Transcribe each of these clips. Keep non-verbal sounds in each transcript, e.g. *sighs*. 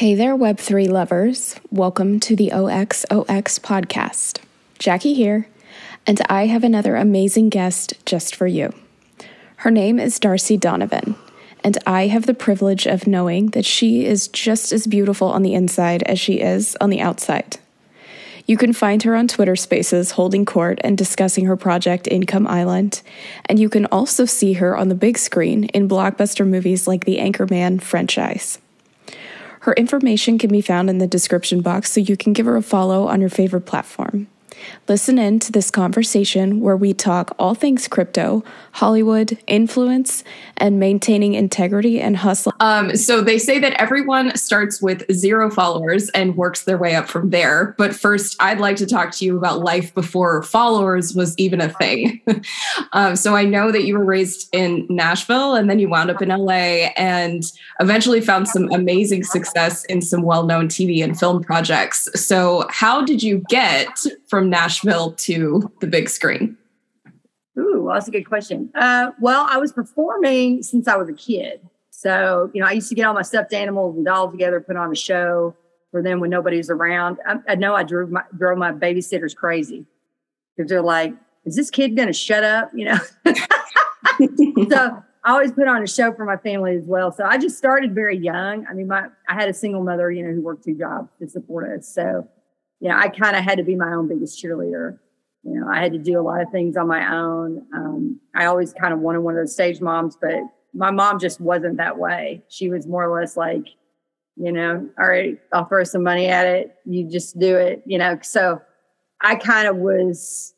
Hey there, Web3 lovers. Welcome to the OXOX podcast. Jackie here, and I have another amazing guest just for you. Her name is Darcy Donavan, and I have the privilege of knowing that she is just as beautiful on the inside as she is on the outside. You can find her on Twitter Spaces holding court and discussing her project Income Island, and you can also see her on the big screen in blockbuster movies like the Anchorman franchise. Her information can be found in the description box so you can give her a follow on your favorite platform. Listen in to this conversation where we talk all things crypto, Hollywood, influence, and maintaining integrity and hustle. Um, so they say that everyone starts with zero followers and works their way up from there. But first, I'd like to talk to you about life before followers was even a thing. *laughs* um, so I know that you were raised in Nashville and then you wound up in LA and eventually found some amazing success in some well known TV and film projects. So, how did you get from Nashville to the big screen? Ooh, well, that's a good question. Uh, well, I was performing since I was a kid. So, you know, I used to get all my stuffed animals and dolls together, put on a show for them when nobody was around. I, I know I drove my, drove my babysitters crazy because they're like, is this kid going to shut up? You know? *laughs* so I always put on a show for my family as well. So I just started very young. I mean, my, I had a single mother, you know, who worked two jobs to support us. So, you know, I kind of had to be my own biggest cheerleader. You know, I had to do a lot of things on my own. Um, I always kind of wanted one of those stage moms, but my mom just wasn't that way. She was more or less like, you know, all right, I'll throw some money at it. You just do it, you know. So I kind of was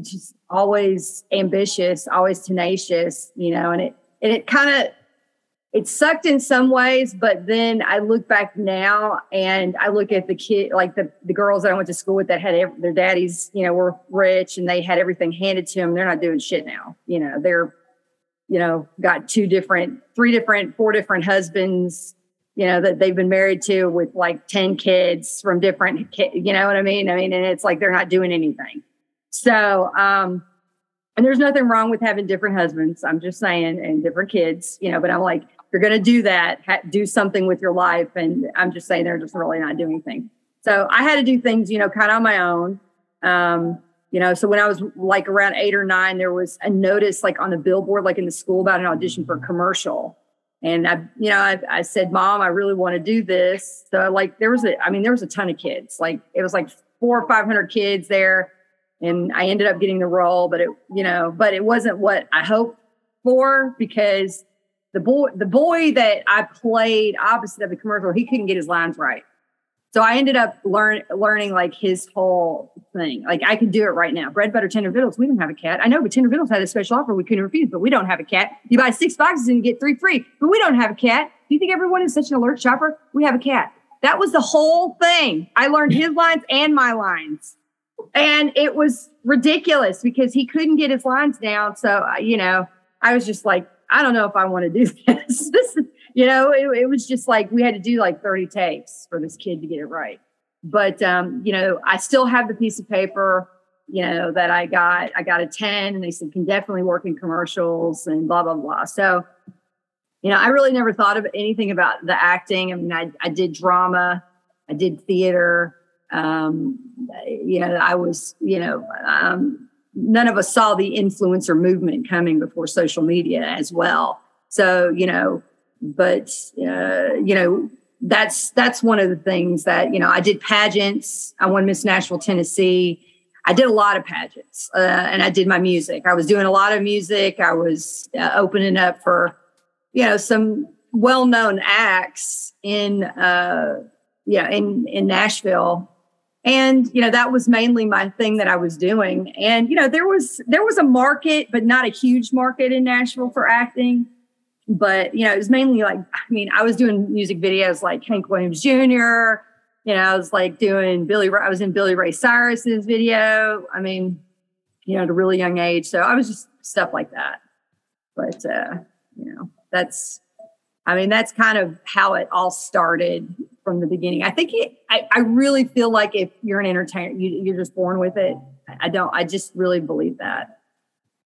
just always ambitious, always tenacious, you know, and it and it kind of it sucked in some ways, but then I look back now and I look at the kid, like the, the girls that I went to school with that had every, their daddies, you know, were rich and they had everything handed to them. They're not doing shit now. You know, they're, you know, got two different, three different, four different husbands, you know, that they've been married to with like 10 kids from different, you know what I mean? I mean, and it's like they're not doing anything. So, um, and there's nothing wrong with having different husbands. I'm just saying, and different kids, you know, but I'm like, you're going to do that, ha- do something with your life. And I'm just saying they're just really not doing anything. So I had to do things, you know, kind of on my own. Um, you know, so when I was like around eight or nine, there was a notice like on the billboard, like in the school about an audition for a commercial. And I, you know, I, I said, Mom, I really want to do this. So like there was a, I mean, there was a ton of kids. Like it was like four or five hundred kids there. And I ended up getting the role, but it, you know, but it wasn't what I hoped for because the boy the boy that I played opposite of the commercial, he couldn't get his lines right. So I ended up learn learning like his whole thing. Like I could do it right now. Bread, butter, tender vittles. We don't have a cat. I know, but tender vittles had a special offer we couldn't refuse, but we don't have a cat. You buy six boxes and you get three free, but we don't have a cat. Do you think everyone is such an alert shopper? We have a cat. That was the whole thing. I learned his lines and my lines. And it was ridiculous because he couldn't get his lines down. So, uh, you know, I was just like, I don't know if I want to do *laughs* this. this, you know, it, it, was just like we had to do like 30 takes for this kid to get it right. But, um, you know, I still have the piece of paper, you know, that I got. I got a 10 and they said can definitely work in commercials and blah, blah, blah. So, you know, I really never thought of anything about the acting. I mean, I, I did drama, I did theater. Um, you know, I was, you know, um, none of us saw the influencer movement coming before social media as well. So, you know, but, uh, you know, that's that's one of the things that you know i did pageants. I won miss nashville tennessee. I did a lot of pageants uh, and i did my music. I was doing a lot of music. I was uh, opening up for you know some well-known acts in uh yeah in in nashville and you know that was mainly my thing that i was doing. And you know there was there was a market but not a huge market in nashville for acting. But you know it was mainly like i mean i was doing music videos like hank williams jr you know i was like doing billy i was in billy ray cyrus's video. I mean you know at a really young age. So i was just stuff like that. But uh you know that's i mean that's kind of how it all started from the beginning. I think it, I, I really feel like if you're an entertainer, you, you're just born with it. I don't, I just really believe that.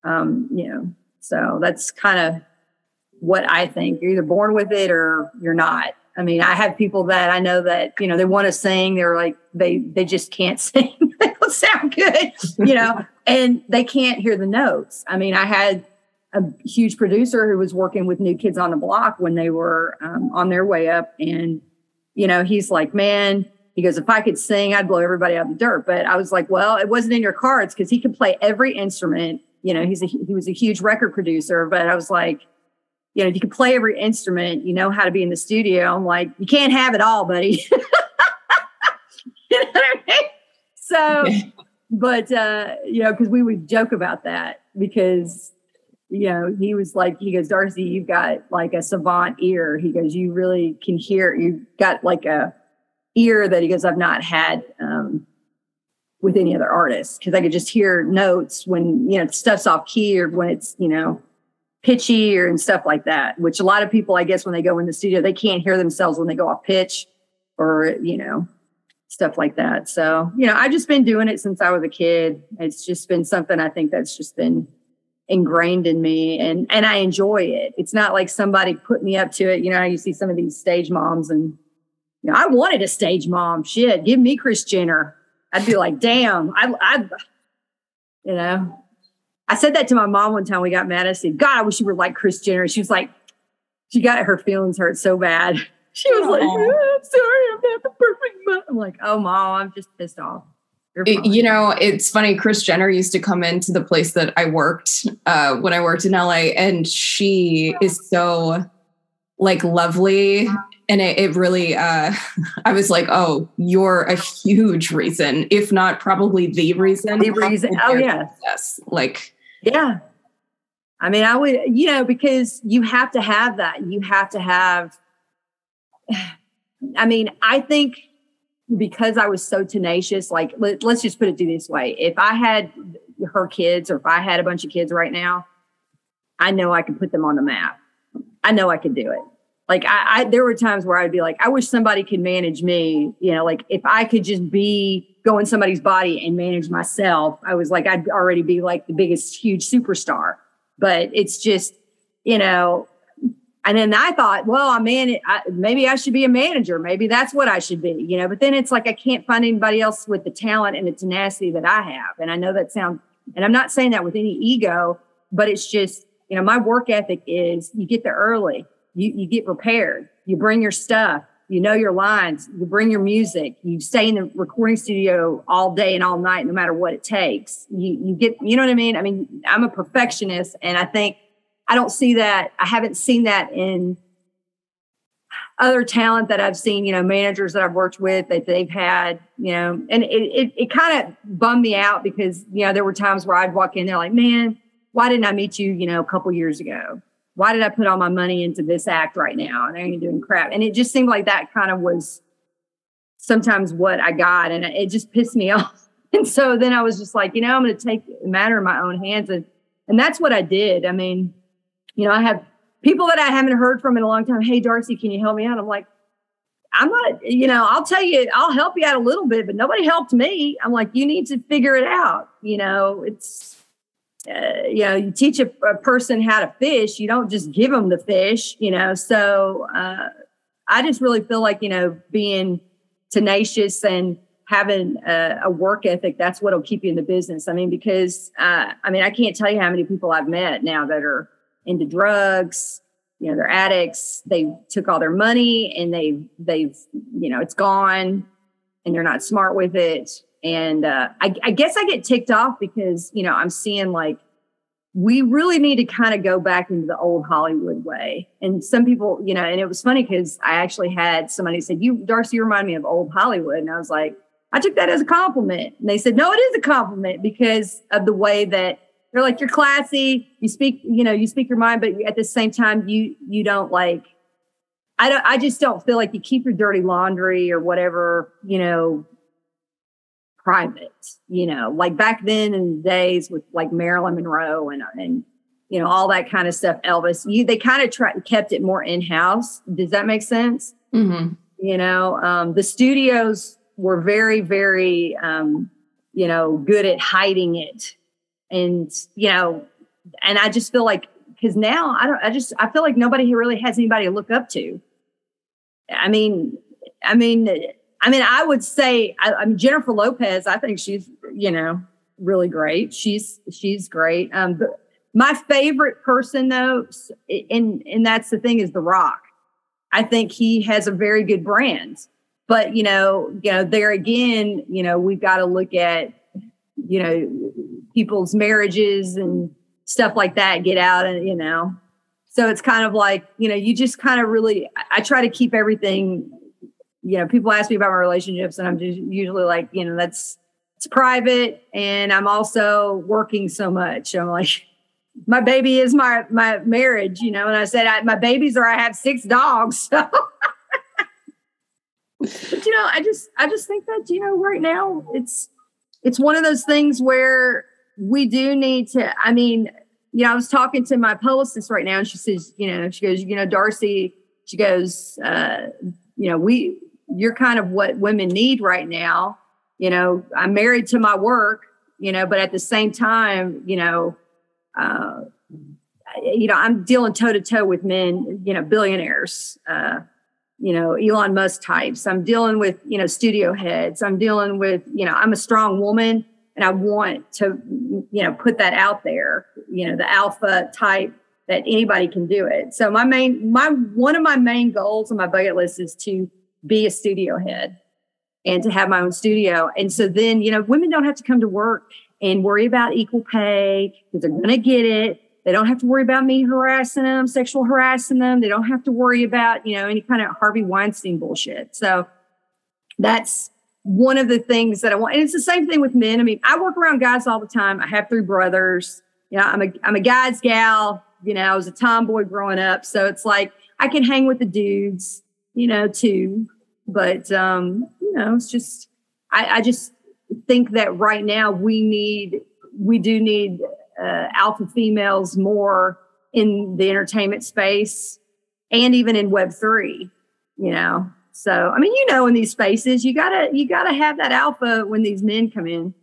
Um, you know, so that's kind of what I think. You're either born with it or you're not. I mean, I have people that I know that, you know, they want to sing. They're like, they, they just can't *laughs* sing. they don't sound good, you know, and they can't hear the notes. I mean, I had a huge producer who was working with New Kids on the Block when they were um, on their way up. And, you know, he's like, man, he goes, if I could sing, I'd blow everybody out of the dirt. But I was like, well, it wasn't in your cards because he could play every instrument. You know, he's a, he was a huge record producer, but I was like, you know, if you can play every instrument, you know how to be in the studio. I'm like, you can't have it all, buddy. *laughs* you know what I mean? So, *laughs* but, uh, you know, because we would joke about that because you know, he was like, he goes, Darcy, you've got like a savant ear. He goes, you really can hear, you've got like a ear that he goes, I've not had um, with any other artist because I could just hear notes when, you know, stuff's off key or when it's, you know, pitchy or and stuff like that, which a lot of people, I guess, when they go in the studio, they can't hear themselves when they go off pitch or, you know, stuff like that. So, you know, I've just been doing it since I was a kid. It's just been something I think that's just been ingrained in me and and I enjoy it. It's not like somebody put me up to it. You know, you see some of these stage moms and you know, I wanted a stage mom. Shit, give me Kris Jenner. I'd be like, damn, I I you know. I said that to my mom one time we got mad. I said, God, I wish you were like Kris Jenner. She was like, she got her feelings hurt so bad. *laughs* She was Aww. like, oh, I'm sorry, I'm not the perfect mom. I'm like, oh mom, I'm just pissed off. It, you know, it's funny. Kris Jenner used to come into the place that I worked uh, when I worked in LA, and she is so like lovely. And it, it really, uh, *laughs* I was like, oh, you're a huge reason, if not probably the reason. The reason. Oh, yeah. Yes. Like, yeah. I mean, I would, you know, because you have to have that. You have to have, *sighs* I mean, I think because I was so tenacious, like let, us just put it this way. If I had her kids or if I had a bunch of kids right now, I know I could put them on the map. I know I could do it. Like I, I there were times where I'd be like, I wish somebody could manage me. You know, like if I could just be go in somebody's body and manage myself, I was like, I'd already be like the biggest, huge superstar. But it's just, you know, and then I thought, well, I'm man, I, maybe I should be a manager. Maybe that's what I should be, you know. But then it's like I can't find anybody else with the talent and the tenacity that I have. And I know that sounds, and I'm not saying that with any ego, but it's just, you know, my work ethic is you get there early, you you get prepared, you bring your stuff, you know your lines, you bring your music, you stay in the recording studio all day and all night, no matter what it takes. You you get, you know what I mean? I mean, I'm a perfectionist, and I think I don't see that. I haven't seen that in other talent that I've seen, you know, managers that I've worked with that they've had, you know, and it, it, it kind of bummed me out because, you know, there were times where I'd walk in there like, man, why didn't I meet you, you know, a couple years ago? Why did I put all my money into this act right now? And I ain't doing crap. And it just seemed like that kind of was sometimes what I got. And it just pissed me *laughs* off. And so then I was just like, you know, I'm going to take the matter in my own hands. And, and that's what I did. I mean, you know, I have people that I haven't heard from in a long time. Hey, Darcy, can you help me out? I'm like, I'm not, you know, I'll tell you, I'll help you out a little bit, but nobody helped me. I'm like, you need to figure it out. You know, it's, uh, you know, you teach a, a, person how to fish, you don't just give them the fish, you know. So uh, I just really feel like, you know, being tenacious and having a, a work ethic, that's what'll keep you in the business. I mean, because, uh, I mean, I can't tell you how many people I've met now that are, into drugs you know they're addicts they took all their money and they they've you know it's gone and they're not smart with it. And uh, I, I guess i get ticked off because you know i'm seeing like we really need to kind of go back into the old hollywood way. And some people you know and it was funny because i actually had somebody said you darcy you remind me of old hollywood. And i was like i took that as a compliment. And they said no it is a compliment because of the way that they're like you're classy. You speak you know you speak your mind but at the same time you you don't like i don't i just don't feel like you keep your dirty laundry or whatever you know private you know like back then in the days with like marilyn monroe and and you know all that kind of stuff elvis you they kind of try kept it more in-house. Does that make sense? Mm-hmm. you know um, the studios were very very um, you know good at hiding it and you know and i just feel like because now i don't i just i feel like nobody really has anybody to look up to I mean, I mean, I mean, I would say, I, I mean, Jennifer Lopez. I think she's, you know, really great. She's she's great. Um, but my favorite person though, and and that's the thing is The Rock. I think he has a very good brand. But you know, you know, there again, you know, we've got to look at, you know, people's marriages and stuff like that get out and you know. So it's kind of like, you know, you just kind of really I try to keep everything, you know, people ask me about my relationships and I'm just usually like, you know, that's it's private and I'm also working so much. I'm like *laughs* my baby is my my marriage, you know. And I said I, my babies are I have six dogs. *laughs* So. but you know, I just I just think that you know right now it's it's one of those things where we do need to. I mean, you know, I was talking to my publicist right now, and she says, you know, she goes, you know, Darcy, she goes, uh, you know, we you're kind of what women need right now. You know, I'm married to my work, you know, but at the same time, you know, uh, you know, I'm dealing toe to toe with men, you know, billionaires, uh, you know, Elon Musk types. I'm dealing with, you know, studio heads. I'm dealing with, you know, I'm a strong woman and I want to, you know, put that out there, you know, the alpha type that anybody can do it. So my main, my, one of my main goals on my bucket list is to be a studio head and to have my own studio. And so then, you know, women don't have to come to work and worry about equal pay because they're going to get it. They don't have to worry about me harassing them, sexual harassing them. They don't have to worry about, you know, any kind of Harvey Weinstein bullshit. So that's one of the things that I want. And it's the same thing with men. I mean, I work around guys all the time. I have three brothers. You know, I'm a I'm a guy's gal. You know, I was a tomboy growing up. So it's like I can hang with the dudes, you know, too. But um, you know, it's just I, I just think that right now we need we do need uh, alpha females more in the entertainment space and even in web 3 you know so i mean you know in these spaces you gotta you gotta have that alpha when these men come in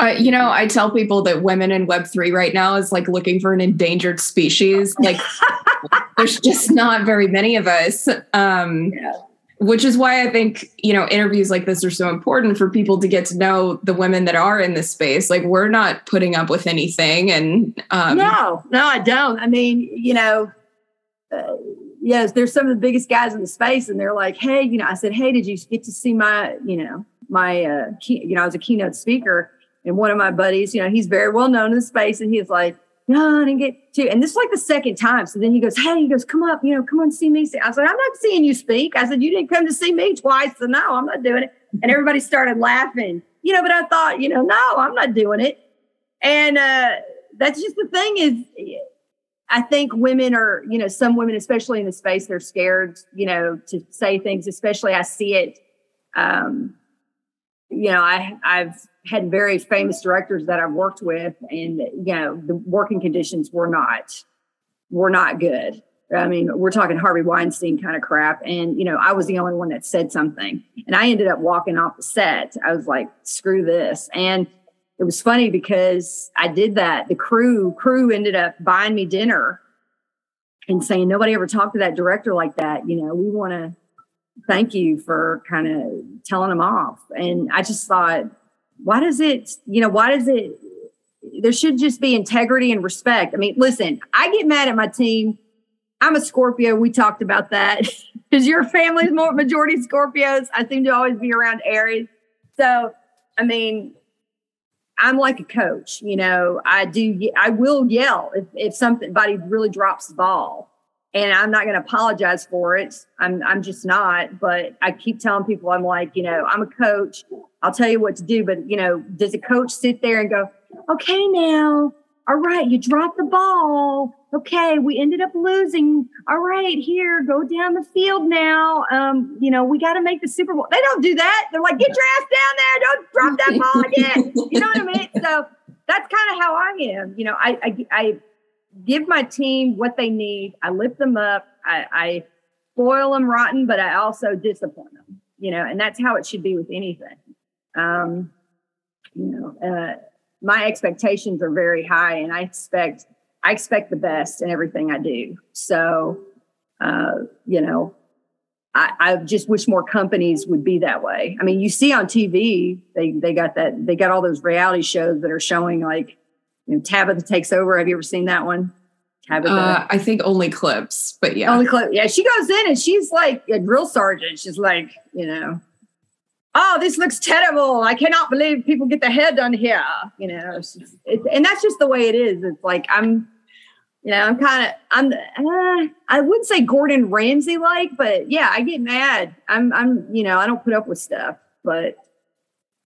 uh, you know i tell people that women in web 3 right now is like looking for an endangered species like *laughs* there's just not very many of us um yeah which is why I think, you know, interviews like this are so important for people to get to know the women that are in this space. Like we're not putting up with anything. And um, no, no, I don't. I mean, you know, uh, yes, there's some of the biggest guys in the space and they're like, Hey, you know, I said, Hey, did you get to see my, you know, my, uh, key, you know, I was a keynote speaker and one of my buddies, you know, he's very well known in the space and he's like, no, I didn't get to. And this is like the second time. So then he goes, Hey, he goes, come up, you know, come on, see me. I said, I'm not seeing you speak. I said, You didn't come to see me twice. So no, I'm not doing it. And everybody started laughing, you know, but I thought, you know, no, I'm not doing it. And uh, that's just the thing is, I think women are, you know, some women, especially in the space, they're scared, you know, to say things, especially I see it. Um, you know, I, I've had very famous directors that I've worked with, and you know the working conditions were not were not good. I mean, we're talking Harvey Weinstein kind of crap, and you know I was the only one that said something, and I ended up walking off the set. I was like, "Screw this!" And it was funny because I did that. The crew crew ended up buying me dinner and saying, "Nobody ever talked to that director like that." You know, we want to thank you for kind of telling them off. And I just thought why does it, you know, why does it, there should just be integrity and respect. I mean, listen, I get mad at my team. I'm a Scorpio. We talked about that *laughs* because your family's more majority Scorpios. I seem to always be around Aries. So, I mean, I'm like a coach, you know, I do, I will yell if, if somebody really drops the ball and I'm not going to apologize for it. I'm I'm just not. But I keep telling people I'm like, you know, I'm a coach. I'll tell you what to do. But you know, does a coach sit there and go, okay, now, all right, you dropped the ball. Okay, we ended up losing. All right, here, go down the field now. Um, you know, we got to make the Super Bowl. They don't do that. They're like, get your ass down there. Don't drop that ball again. you know what I mean? So that's kind of how I am. You know, I I, I give my team what they need. I lift them up. I, I spoil them rotten, but I also discipline them. You know, and that's how it should be with anything. Um, you know, uh, my expectations are very high, and I expect I expect the best in everything I do. So, uh, you know, I, I just wish more companies would be that way. I mean, you see on TV, they they got that they got all those reality shows that are showing like you know, Tabatha takes over. Have you ever seen that one? Tabatha. Uh, I think only clips, but yeah, only clip. Yeah, she goes in and she's like a drill sergeant. She's like, you know, oh, this looks terrible. I cannot believe people get their hair done here. You know, it's, it's, and that's just the way it is. It's like I'm you know, I'm kind of, I'm, uh, I wouldn't say Gordon Ramsay like, but yeah, I get mad. I'm, I'm, you know, I don't put up with stuff, but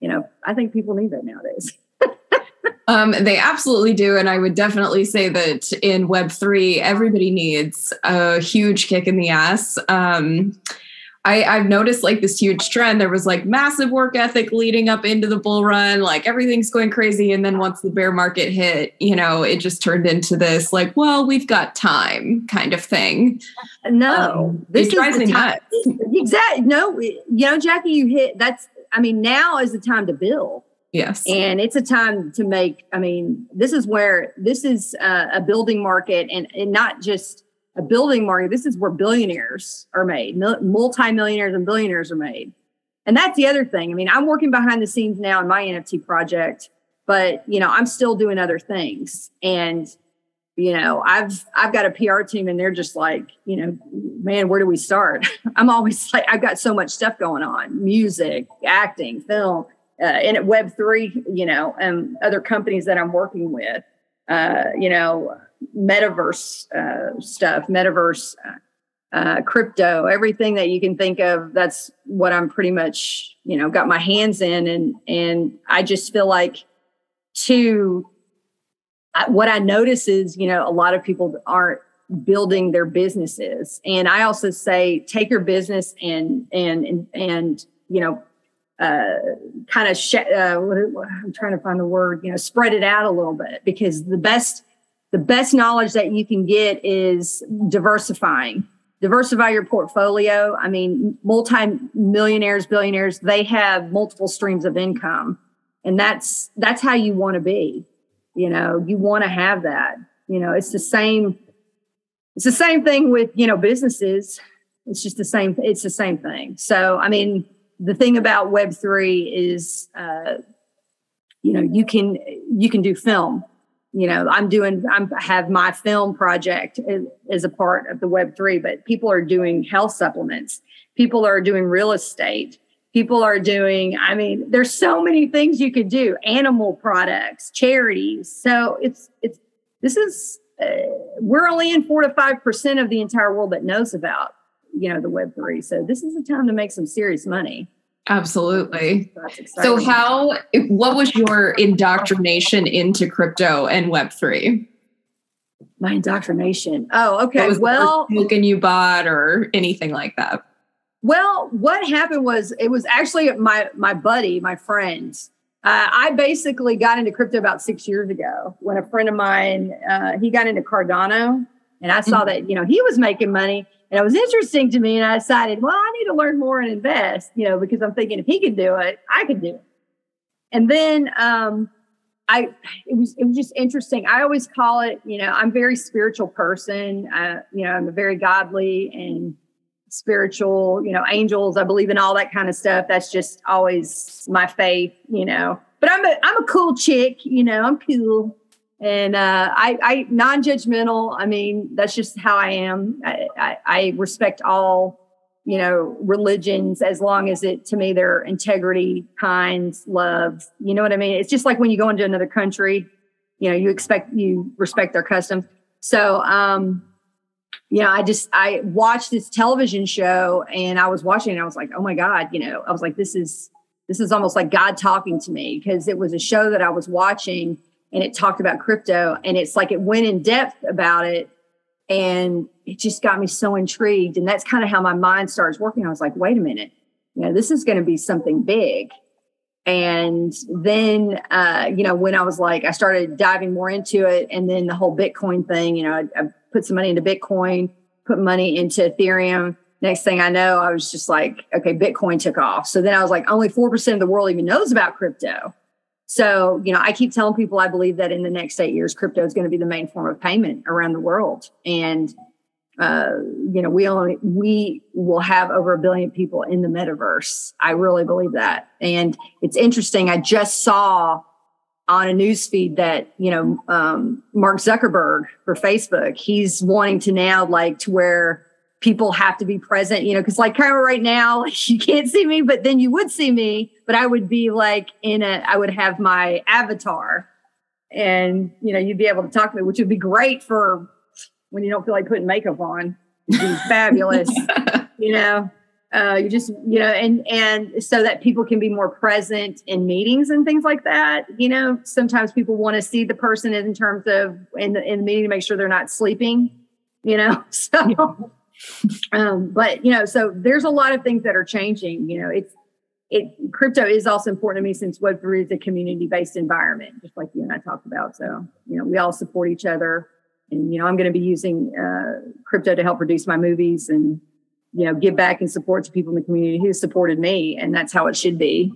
you know, I think people need that nowadays. *laughs* um, they absolutely do. And I would definitely say that in Web3, everybody needs a huge kick in the ass. Um, I, I've noticed like this huge trend. There was like massive work ethic leading up into the bull run, like everything's going crazy. And then once the bear market hit, you know, it just turned into this like, well, we've got time kind of thing. No, um, this drives me nuts. Exactly. No, you know, Jackie, you hit that's, I mean, now is the time to build. Yes. And it's a time to make, I mean, this is where this is uh, a building market and, and not just a building market, this is where billionaires are made, multi-millionaires and billionaires are made. And that's the other thing. I mean, I'm working behind the scenes now in my NFT project, but you know, I'm still doing other things. And you know, I've I've got a PR team and they're just like, you know, man, where do we start? *laughs* I'm always like, I've got so much stuff going on: music, acting, film, uh, and at Web three, you know, and other companies that I'm working with. Uh, you know, metaverse uh, stuff, metaverse, uh, uh, crypto, everything that you can think of. That's what I'm pretty much, you know, got my hands in, and and I just feel like to what I notice is, you know, a lot of people aren't building their businesses, and I also say take your business and and and and you know uh, kind of sh- uh, I'm trying to find the word, you know, spread it out a little bit because the best the best knowledge that you can get is diversifying. Diversify your portfolio. I mean multi-millionaires billionaires they have multiple streams of income. And that's that's how you want to be you know you want to have that. You know it's the same it's the same thing with you know businesses. It's just the same it's the same thing. So i mean the thing about web 3 is uh you know you can you can do film you know i'm doing i'm have my film project as a part of the web3 but people are doing health supplements. People are doing real estate. People are doing i mean there's so many things you could do. Animal products charities. So it's it's this is uh, we're only in 4 to 5% of the entire world that knows about you know the web3 so this is the time to make some serious money Absolutely. So, how, what was your indoctrination into crypto and Web3? My indoctrination. Oh, okay. well, token you bought or anything like that? Well, what happened was it was actually my my buddy, my friend. Uh, I basically got into crypto about six years ago when a friend of mine uh, he got into Cardano, and I saw mm-hmm. that you know he was making money, and it was interesting to me. And I decided, well, I need to learn more and invest, you know, because I'm thinking if he could do it, I could do it. And then um, I, it was, it was just interesting. I always call it, you know, I'm very spiritual person. Uh, you know, I'm a very godly and spiritual, you know, angels. I believe in all that kind of stuff. That's just always my faith, you know. But I'm a, I'm a cool chick, you know, I'm cool and uh, I, I non-judgmental. I mean, that's just how I am. I, I, I, respect all, you know, religions as long as it to me they're integrity, kind, love. You know what I mean? It's just like when you go into another country, you know, you expect you respect their customs. So, um, you know, I just I watched this television show and I was watching and I was like, oh my god, you know, I was like, this is this is almost like God talking to me because it was a show that I was watching and it talked about crypto and it's like it went in depth about it and it just got me so intrigued and that's kind of how my mind starts working. I was like wait a minute. You know this is going to be something big. And then uh, you know when i was like i started diving more into it and then the whole bitcoin thing you know I, I put some money into bitcoin put money into ethereum. Next thing i know i was just like okay bitcoin took off. So then i was like only 4% of the world even knows about crypto so, you know, I keep telling people I believe that in the next eight years, crypto is going to be the main form of payment around the world. And uh, you know, we only we will have over a billion people in the metaverse. I really believe that, and it's interesting. I just saw on a news feed that you know um, Mark Zuckerberg for Facebook, he's wanting to now like to where people have to be present. You know, because like kind of right now, *laughs* you can't see me, but then you would see me. But I would be like in a, I would have my avatar, and you know, you'd be able to talk to me, which would be great for when you don't feel like putting makeup on. It'd be *laughs* fabulous, *laughs* you know. Uh, you just you know, and and so that people can be more present in meetings and things like that. You know, sometimes people want to see the person in terms of in the in the meeting to make sure they're not sleeping. You know, so. Um, but you know, so there's a lot of things that are changing. You know, it's it crypto is also important to me since Web3 is a community-based environment, just like you and I talked about. So, you know, we all support each other and you know i'm going to be using uh, crypto to help produce my movies and you know give back and support to people in the community who supported me and that's how it should be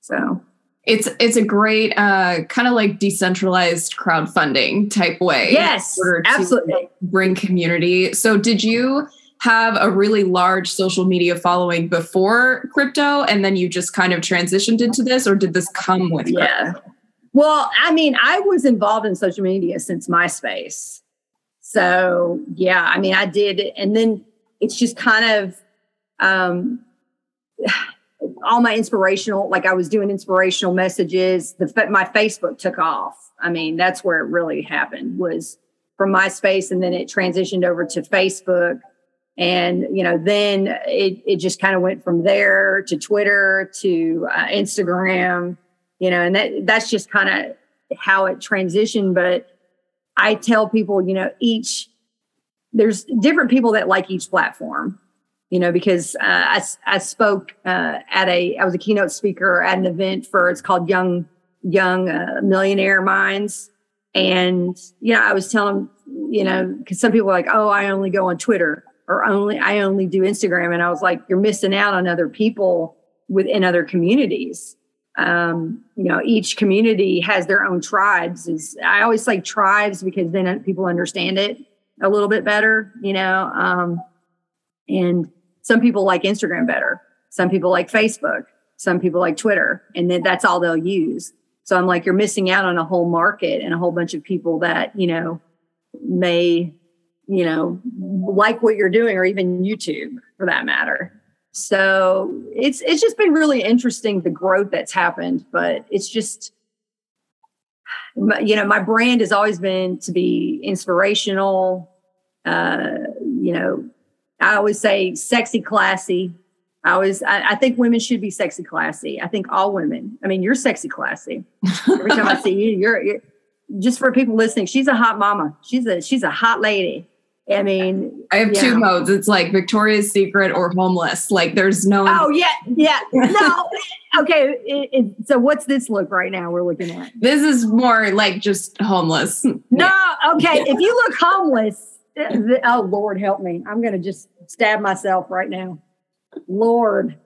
so it's it's a great uh, kind of like decentralized crowdfunding type way yes absolutely bring community so did you have a really large social media following before crypto and then you just kind of transitioned into this or did this come with crypto? yeah well, I mean, I was involved in social media since MySpace. So, yeah, I mean, I did. And then it's just kind of um, all my inspirational, like I was doing inspirational messages. The my Facebook took off. I mean, that's where it really happened was from MySpace, and then it transitioned over to Facebook, and you know, then it it just kind of went from there to Twitter to uh, Instagram you know, and that that's just kind of how it transitioned. But I tell people, you know, each there's different people that like each platform, you know, because uh, I I spoke uh, at a I was a keynote speaker at an event for it's called Young Young uh, Millionaire Minds, and you know, I was telling you know because some people are like, oh, I only go on Twitter or only I only do Instagram, and I was like, you're missing out on other people within other communities um, you know, each community has their own tribes. Is I always say tribes because then people understand it a little bit better, you know. Um, and some people like Instagram better. Some people like Facebook. Some people like Twitter, and then that's all they'll use. So I'm like, you're missing out on a whole market and a whole bunch of people that you know may, you know, like what you're doing, or even YouTube for that matter. So it's it's just been really interesting the growth that's happened, but it's just you know my brand has always been to be inspirational. Uh, you know, I always say sexy, classy. I always I, I, think women should be sexy, classy. I think all women. I mean, you're sexy, classy. Every time I *laughs* see you, you're, you're just for people listening. She's a hot mama. She's a she's a hot lady. I mean, I have two modes. It's like Victoria's Secret or homeless. Like there's no. Oh yeah, yeah. *laughs* No, okay. It, it, so what's this look right now? We're looking at. This is more like just homeless. No, okay. If you look homeless, oh Lord help me, I'm gonna just stab myself right now. Lord,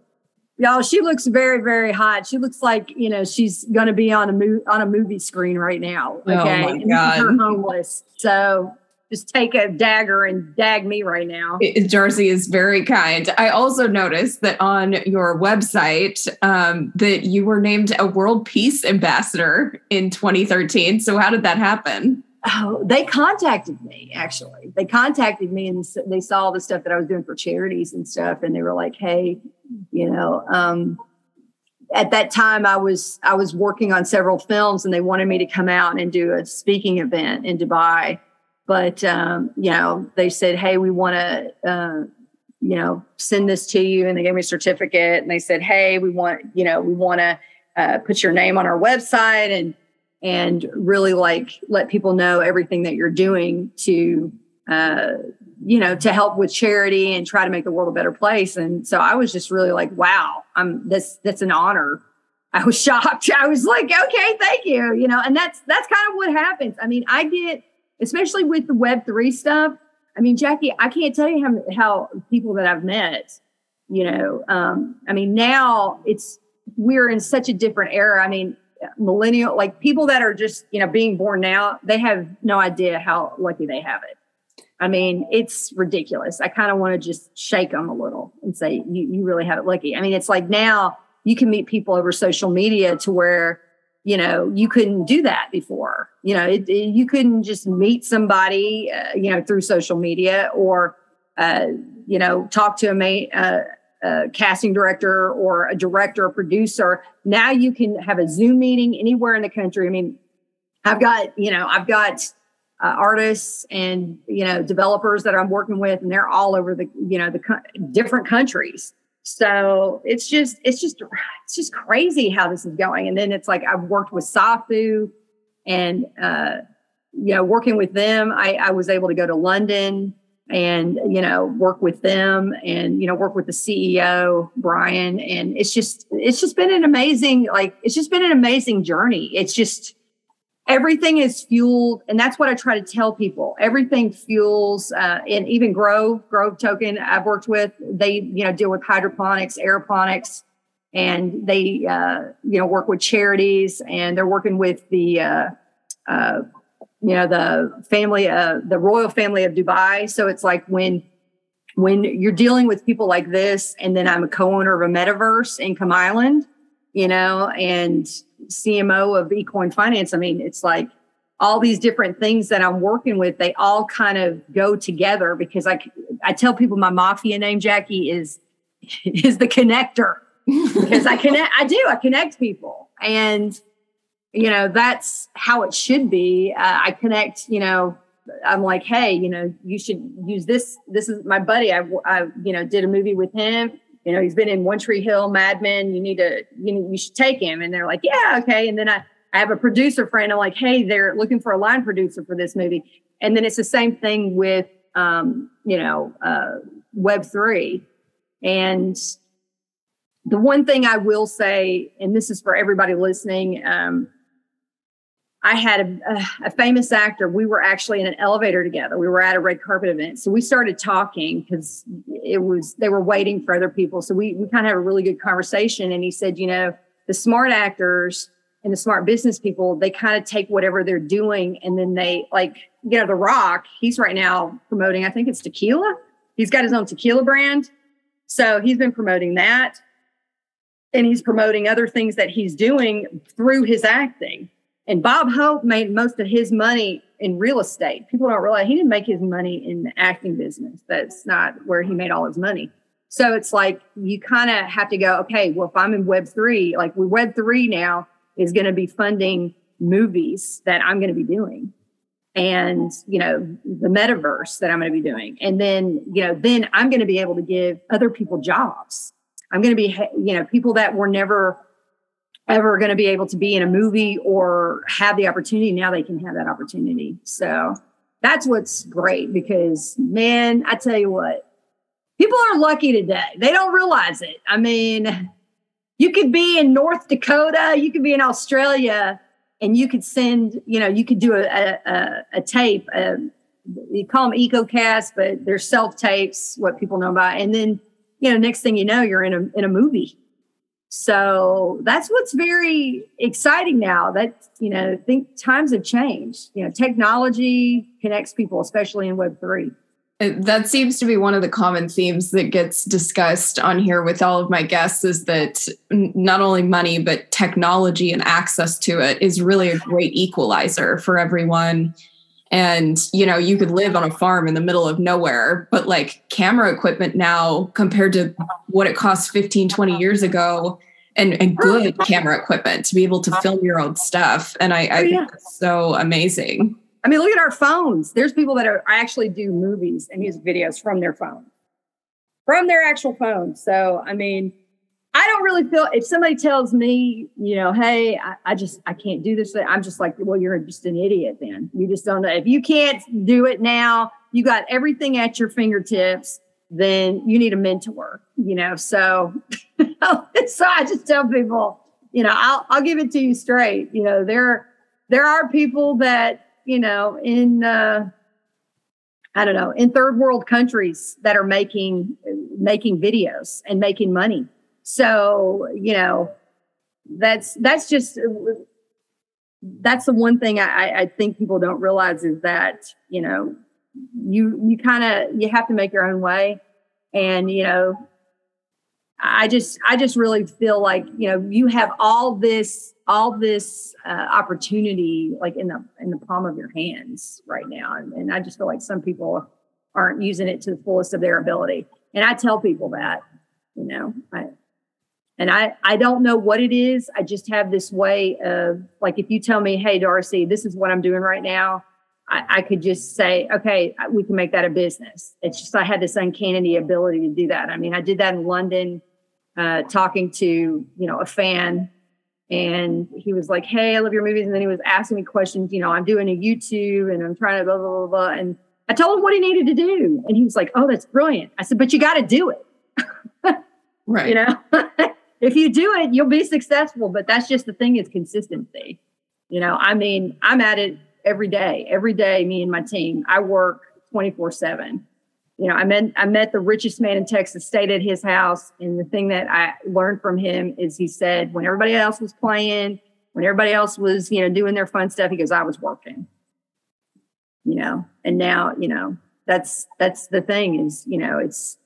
y'all, she looks very, very hot. She looks like you know she's gonna be on a movie on a movie screen right now. Oh, okay, oh my God. her homeless. So just take a dagger and dag me right now. Darcy is very kind. I also noticed that on your website um, that you were named a World Peace Ambassador in 2013. So how did that happen? Oh, they contacted me actually. They contacted me and they saw the stuff that I was doing for charities and stuff, and they were like, "Hey, you know." Um, at that time, I was I was working on several films, and they wanted me to come out and do a speaking event in Dubai but um, you know they said hey we want to uh, you know send this to you and they gave me a certificate and they said hey we want you know we want to uh, put your name on our website and and really like let people know everything that you're doing to uh, you know to help with charity and try to make the world a better place and so i was just really like wow i'm this that's an honor i was *laughs* shocked i was like okay thank you you know and that's that's kind of what happens i mean i get especially with the Web3 stuff. I mean, Jackie, I can't tell you how, how people that I've met, you know, um, I mean, now it's, we're in such a different era. I mean, millennial, like people that are just, you know, being born now, they have no idea how lucky they have it. I mean, it's ridiculous. I kind of want to just shake them a little and say, you, you really have it lucky. I mean, it's like now you can meet people over social media to where, you know, you couldn't do that before. You know, it, it, you couldn't just meet somebody, uh, you know, through social media or, uh, you know, talk to a, mate, uh, a casting director or a director or producer. Now you can have a Zoom meeting anywhere in the country. I mean, I've got, you know, I've got uh, artists and you know developers that I'm working with, and they're all over the you know the co- different countries. So it's just it's just it's just crazy how this is going. And then it's like I've worked with Safu, and uh, you know working with them, I, I was able to go to London and you know work with them and you know work with the CEO Brian. And it's just it's just been an amazing like it's just been an amazing journey. It's just everything is fueled and that's what i try to tell people. Everything fuels uh, and even grove grove token i've worked with they you know deal with hydroponics aeroponics and they uh, you know work with charities and they're working with the uh, uh you know the family uh, the royal family of dubai so it's like when when you're dealing with people like this and then i'm a co-owner of a metaverse Income Island you know and CMO of Ecoin Finance, I mean, it's like all these different things that I'm working with, they all kind of go together because I, I tell people my mafia name, Jackie, is *laughs* is the connector *laughs* because I connect, I do, I connect people. And, you know, that's how it should be. Uh, I connect, you know, I'm like, hey, you know, you should use this. This is my buddy. I, I, you know, did a movie with him you know, he's been in One Tree Hill, Mad Men. You need to, you know, you should take him. And they're like, yeah, okay. And then I, I have a producer friend. I'm like, hey, they're looking for a line producer for this movie. And then it's the same thing with, um, you know, uh, Web three. And the one thing I will say, and this is for everybody listening, um, I had a, a, famous actor. We were actually in an elevator together. We were at a red carpet event. So we started talking because it was, they were waiting for other people. So we, we kind of had a really good conversation. And he said, you know, the smart actors and the smart business people, they kind of take whatever they're doing and then they like, you know, The Rock, he's right now promoting, I think it's tequila. He's got his own tequila brand. So he's been promoting that. And he's promoting other things that he's doing through his acting. And Bob Hope made most of his money in real estate. People don't realize he didn't make his money in the acting business. That's not where he made all his money. So it's like you kind of have to go, okay, well, if I'm in Web three, like Web three now is going to be funding movies that I'm going to be doing and you know the metaverse that i'm going to be doing and then you know then i'm going to be able to give other people jobs i'm going to be you know people that were never ever going to be able to be in a movie or have the opportunity, now they can have that opportunity. So that's what's great because, man, I tell you what, people are lucky today. They don't realize it. I mean, you could be in North Dakota, you could be in Australia, and you could send, you know, you could do a, a, a tape. A, you call them EcoCast, but they're self tapes, what people know about. And then, you know, next thing you know, you're in a in a movie so that's what's very exciting now that, you know, I think times have changed. You know, technology connects people, especially in Web3. That seems to be one of the common themes that gets discussed on here with all of my guests is that not only money, but technology and access to it is really a great equalizer for everyone and you know you could live on a farm in the middle of nowhere but like camera equipment now compared to what it cost 15 20 years ago and, and good camera equipment to be able to film your own stuff. And i, I oh, yeah. think that's so amazing. I mean look at our phones. There's people that are actually do movies and music videos from their phone from their actual phone. So i mean I don't really feel if somebody tells me, you know, hey, I, I, just I can't do this. I'm just like, well, you're just an idiot. Then you just don't know. If you can't do it now, you got everything at your fingertips. Then you need a mentor. You know, so *laughs* so I just tell people, you know, I'll I'll give it to you straight. You know, there there are people that you know in uh, I don't know in third world countries that are making making videos and making money so, you know, that's that's just that's the one thing I, I think people don't realize is that, you know, you you kind of you have to make your own way. And you know i just i just really feel like you know you have all this all this uh, opportunity like in the in the palm of your hands right now. And, and i just feel like some people aren't using it to the fullest of their ability. And i tell people that you know i and i i don't know what it is i just have this way of like if you tell me hey darcy this is what i'm doing right now I, I, could just say, okay, we can make that a business. It's just I had this uncanny ability to do that. I mean, I did that in London, uh, talking to you know a fan, and he was like, "Hey, I love your movies," and then he was asking me questions. You know, I'm doing a YouTube, and I'm trying to blah blah blah blah. And I told him what he needed to do, and he was like, "Oh, that's brilliant." I said, "But you got to do it." *laughs* right. You know, *laughs* if you do it, you'll be successful. But that's just the thing is consistency. You know, I mean, I'm at it every day. Every day, me and my team, I work 24 7. You know, I met I met the richest man in Texas, stayed at his house, and the thing that I learned from him is he said when everybody else was playing, when everybody else was, you know, doing their fun stuff, he goes, I was working. You know, and now, you know, that's that's the thing is, you know, it's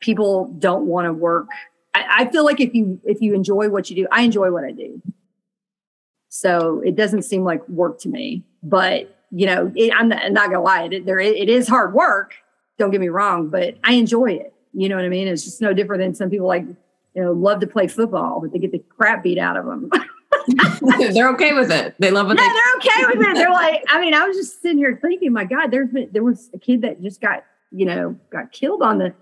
people don't want to work. I, I feel like if you if you enjoy what you do, I enjoy what I do. So it doesn't seem like work to me. But you know, it, I'm, not, I'm not, gonna lie, it, there it is hard work. Don't get me wrong, but I enjoy it. You know what I mean? It's just no different than some people like you know love to play football, but they get the crap beat out of them. *laughs* *laughs* they're okay with it. They love it. Yeah, they- are okay with it. They're like, I mean, I was just sitting here thinking, my God, there's been, there was a kid that just got, you know, got killed on the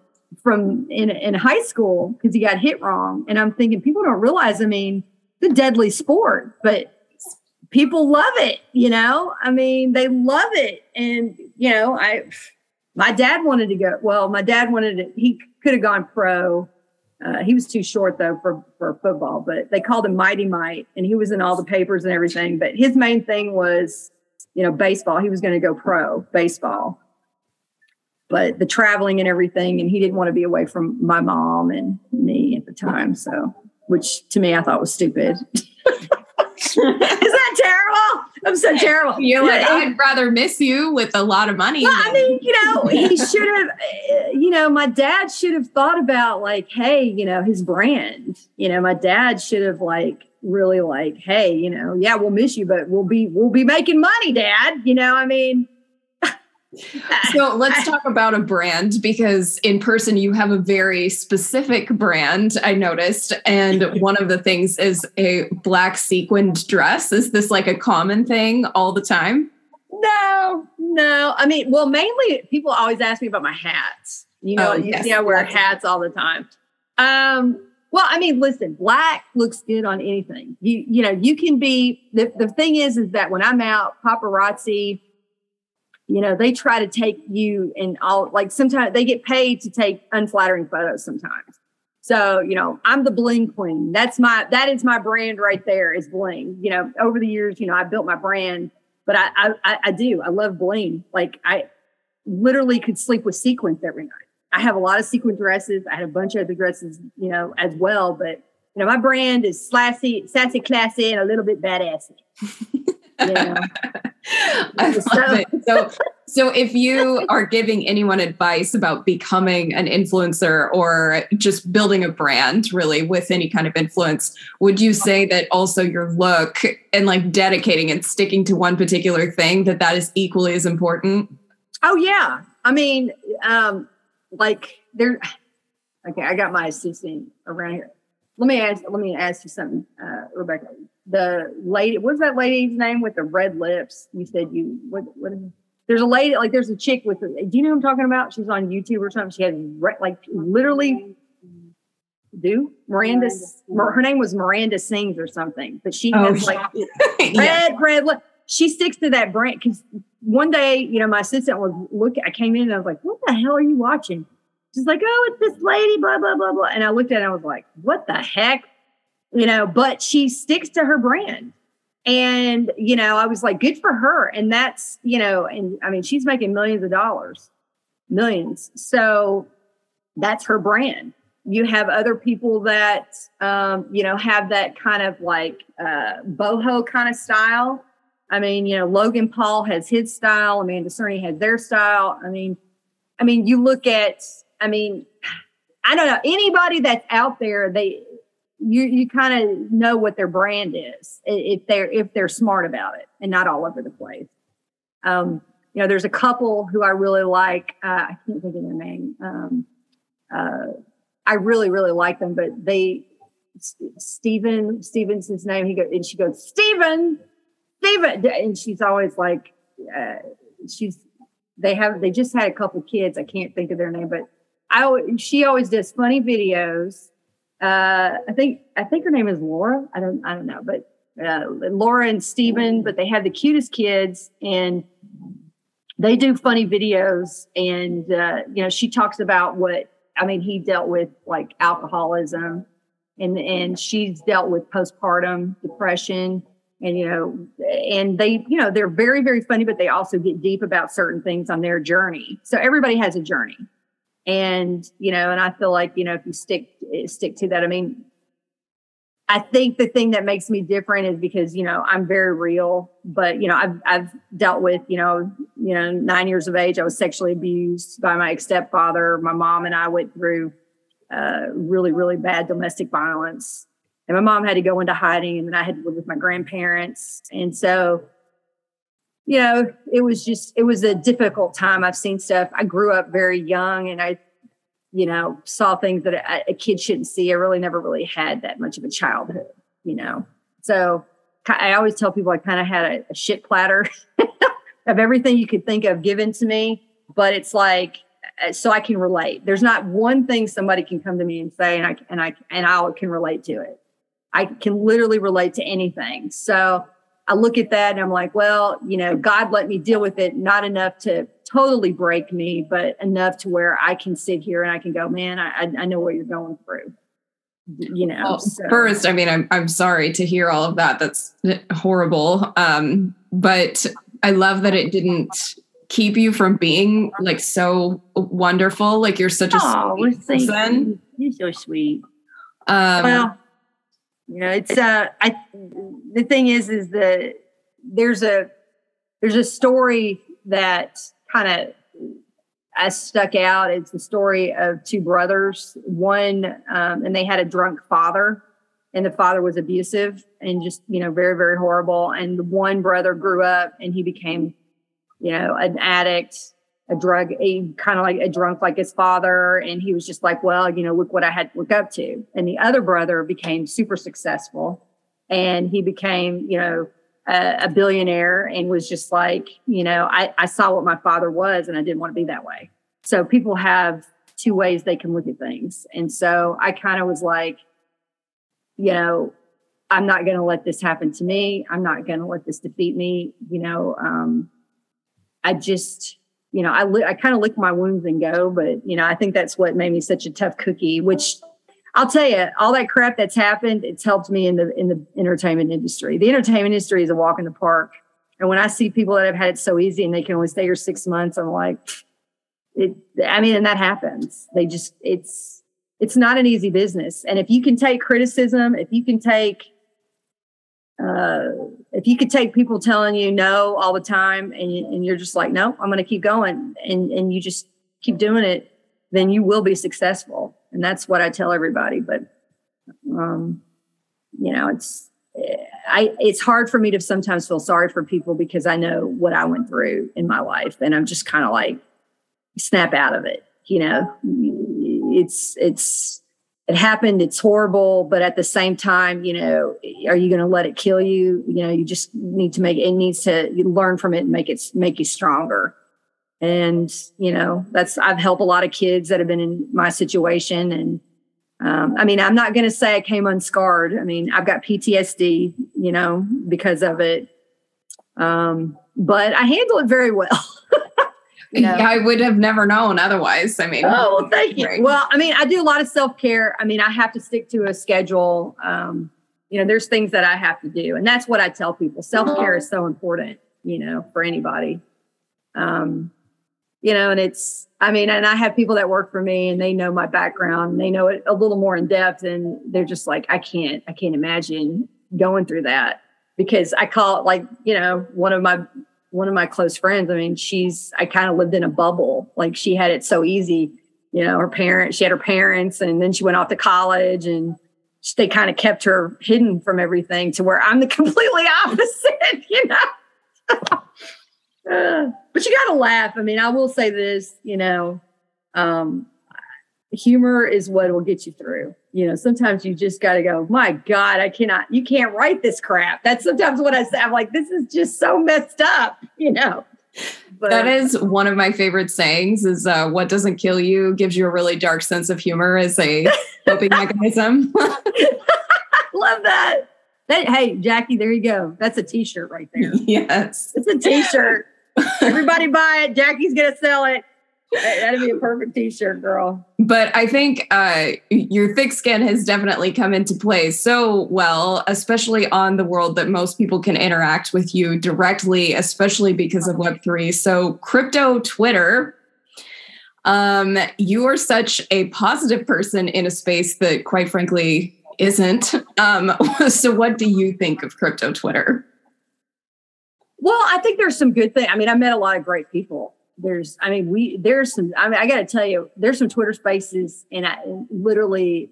from in in high school because he got hit wrong. And I'm thinking people don't realize, I mean, the deadly sport, but people love it, you know? I mean, they love it. And, you know, I, my dad wanted to go, well, my dad wanted to, he could have gone pro. Uh, he was too short though for, for football, but they called him Mighty Might and he was in all the papers and everything. But his main thing was, you know, baseball. He was going to go pro baseball, but the traveling and everything, and he didn't want to be away from my mom and me at the time. So, which to me, I thought was stupid. *laughs* Is that terrible? I'm so terrible. *laughs* You're like, I'd rather miss you with a lot of money. Well, I mean, you know, he *laughs* should have, eh, you know, my dad should have thought about like, hey, you know, his brand. You know, my dad should have like really like, hey, you know, yeah, we'll miss you, but we'll be we'll be making money, Dad. You know, I mean, *laughs* so let's talk about a brand because in person you have a very specific brand i noticed. And *laughs* one of the things is a black sequined dress. Is this like a common thing all the time? No no. I mean well mainly people always ask me about my hats. You know oh, yes. you see i wear hats all the time. Um well i mean listen black looks good on anything. You you know you can be the, the thing is is that when i'm out paparazzi you know they try to take you and all like sometimes they get paid to take unflattering photos sometimes. So you know i'm the bling queen. That's my that is my brand right there is bling. You know over the years you know i built my brand but i i, I do. I love bling. Like i literally could sleep with sequins every night. I have a lot of sequin dresses. I had a bunch of other dresses you know as well but you know my brand is sassy sassy classy and a little bit badassy *laughs* yeah. *laughs* I love it. So, so if you *laughs* are giving anyone advice about becoming an influencer or just building a brand really with any kind of influence, would you say that also your look and like dedicating and sticking to one particular thing that that is equally as important? Oh yeah. I mean, um like there okay, I got my assistant around here. Let me ask let me ask you something, uh, Rebecca the lady, what's that lady's name with the red lips? You said you, what, what is, there's a lady, like there's a chick with, do you know what I'm talking about? She's on YouTube or something. She has like literally do Miranda, her name was Miranda Sings or something, but she oh, has like *laughs* red, yeah. red lip. She sticks to that brand because one day, you know, my assistant was looking, I came in and I was like, what the hell are you watching? She's like, oh, it's this lady, blah, blah, blah, blah. And I looked at it and I was like, what the heck? You know, but she sticks to her brand. And, you know, I was like, good for her. And that's, you know, and I mean, she's making millions of dollars, millions. So that's her brand. You have other people that, um, you know, have that kind of like uh, boho kind of style. I mean, you know, Logan Paul has his style, Amanda Cerny has their style. I mean, I mean, you look at, I mean, I don't know anybody that's out there. They you you kind of know what their brand is if they're if they're smart about it and not all over the place. Um, you know, there's a couple who I really like. Uh, I can't think of their name. Um, uh, I really really like them, but they Stephen Stevens his name. He goes and she goes Stephen Stephen, and she's always like uh, she's they have they just had a couple kids. I can't think of their name, but I she always does funny videos uh, I think I think her name is Laura. I don't I don't know, but uh, Laura and Steven, but they have the cutest kids and they do funny videos. And uh, you know, she talks about what I mean. He dealt with like alcoholism, and and she's dealt with postpartum depression. And you know, and they, you know, they're very, very funny, but they also get deep about certain things on their journey. So everybody has a journey and you know and i feel like you know if you stick stick to that i mean i think the thing that makes me different is because you know i'm very real but you know i've i've dealt with you know you know 9 years of age i was sexually abused by my stepfather. My mom and i went through uh, really really bad domestic violence. And my mom had to go into hiding and then i had to live with my grandparents. And so you know, it was just, it was a difficult time. I've seen stuff. I grew up very young and I, you know, saw things that a, a kid shouldn't see. I really never really had that much of a childhood, you know. So I always tell people I kind of had a, a shit platter *laughs* of everything you could think of given to me, but it's like, uh, so I can relate. There's not one thing somebody can come to me and say, and I and I and I can relate to it. I can literally relate to anything. So I look at that and I'm like, well, you know, God let me deal with it, not enough to totally break me, but enough to where I can sit here and I can go, man, I, I know what you're going through. You know, well, so. first, I mean, I'm, I'm sorry to hear all of that. That's horrible. Um, but I love that it didn't keep you from being like so wonderful. Like you're such a oh, sweet person. You're so sweet. Um, well, you know, it's uh, I. The thing is, is that there's a there's a story that kind of I stuck out. It's the story of two brothers. One, um, and they had a drunk father, and the father was abusive and just you know very very horrible. And the one brother grew up and he became, you know, an addict a drug, a kind of like a drunk like his father. And he was just like, well, you know, look what I had to look up to. And the other brother became super successful and he became, you know, a, a billionaire and was just like, you know, I, I saw what my father was and I didn't want to be that way. So people have two ways they can look at things. And so I kind of was like, you know, I'm not going to let this happen to me. I'm not going to let this defeat me. You know, um, I just, you know, I li- I kind of lick my wounds and go, but you know, I think that's what made me such a tough cookie. Which I'll tell you, all that crap that's happened, it's helped me in the in the entertainment industry. The entertainment industry is a walk in the park, and when I see people that have had it so easy and they can only stay here six months, I'm like, it. I mean, and that happens. They just it's it's not an easy business, and if you can take criticism, if you can take uh, if you could take people telling you no all the time and, and you're just like, no, I'm going to keep going and, and you just keep doing it, then you will be successful. And that's what I tell everybody. But, um, you know, it's, I, it's hard for me to sometimes feel sorry for people because I know what I went through in my life and I'm just kind of like snap out of it. You know, it's, it's, it happened. It's horrible. But at the same time you know are you going to let it kill you? You know you just need to make it needs to learn from it and make it make you stronger. And you know that's i've helped a lot of kids that have been in my situation. And um, i mean i'm not going to say i came unscarred. I mean i've got ptsd you know because of it. Um, but i handle it very well *laughs* Know? I would have never known otherwise. I mean, oh, well, thank you. Well, I mean, I do a lot of self care. I mean, I have to stick to a schedule. Um, you know, there's things that I have to do, and that's what I tell people. Self care is so important, you know, for anybody. Um, you know, and it's, I mean, and I have people that work for me and they know my background, they know it a little more in depth, and they're just like, I can't, I can't imagine going through that. because I call it like, you know, one of my one of my close friends. I mean, she's I kind of lived in a bubble. Like she had it so easy. You know, her parents, she had her parents, and then she went off to college and they kind of kept her hidden from everything to where I'm the *laughs* completely opposite, *laughs* you know. uh, *laughs* but you got to laugh. I mean, I will say this, you know, um, humor is what will get you through. You know, sometimes you just got to go, my God, I cannot, you can't write this crap. That's sometimes what I say. I'm like, this is just so messed up, *laughs* you know. But that is one of my favorite sayings is uh, what doesn't kill you gives you a really dark sense of humor as a *laughs* coping mechanism. *laughs* Love that. That hey, Jackie, there you go. That's a t-shirt right there. Yes. It's a t-shirt. Everybody buy it. Jackie's gonna sell it. That'd be a perfect t-shirt, girl. But I think uh, your thick skin has definitely come into play so well, especially on the world that most people can interact with you directly, especially because of Web3. So, crypto Twitter, um, you are such a positive person in a space that, quite frankly, isn't. Um, *laughs* so, what do you think of crypto Twitter? Well, I think there's some good things. I mean, I met a lot of great people there's i mean we there's some i mean i gotta tell you there's some twitter spaces and i literally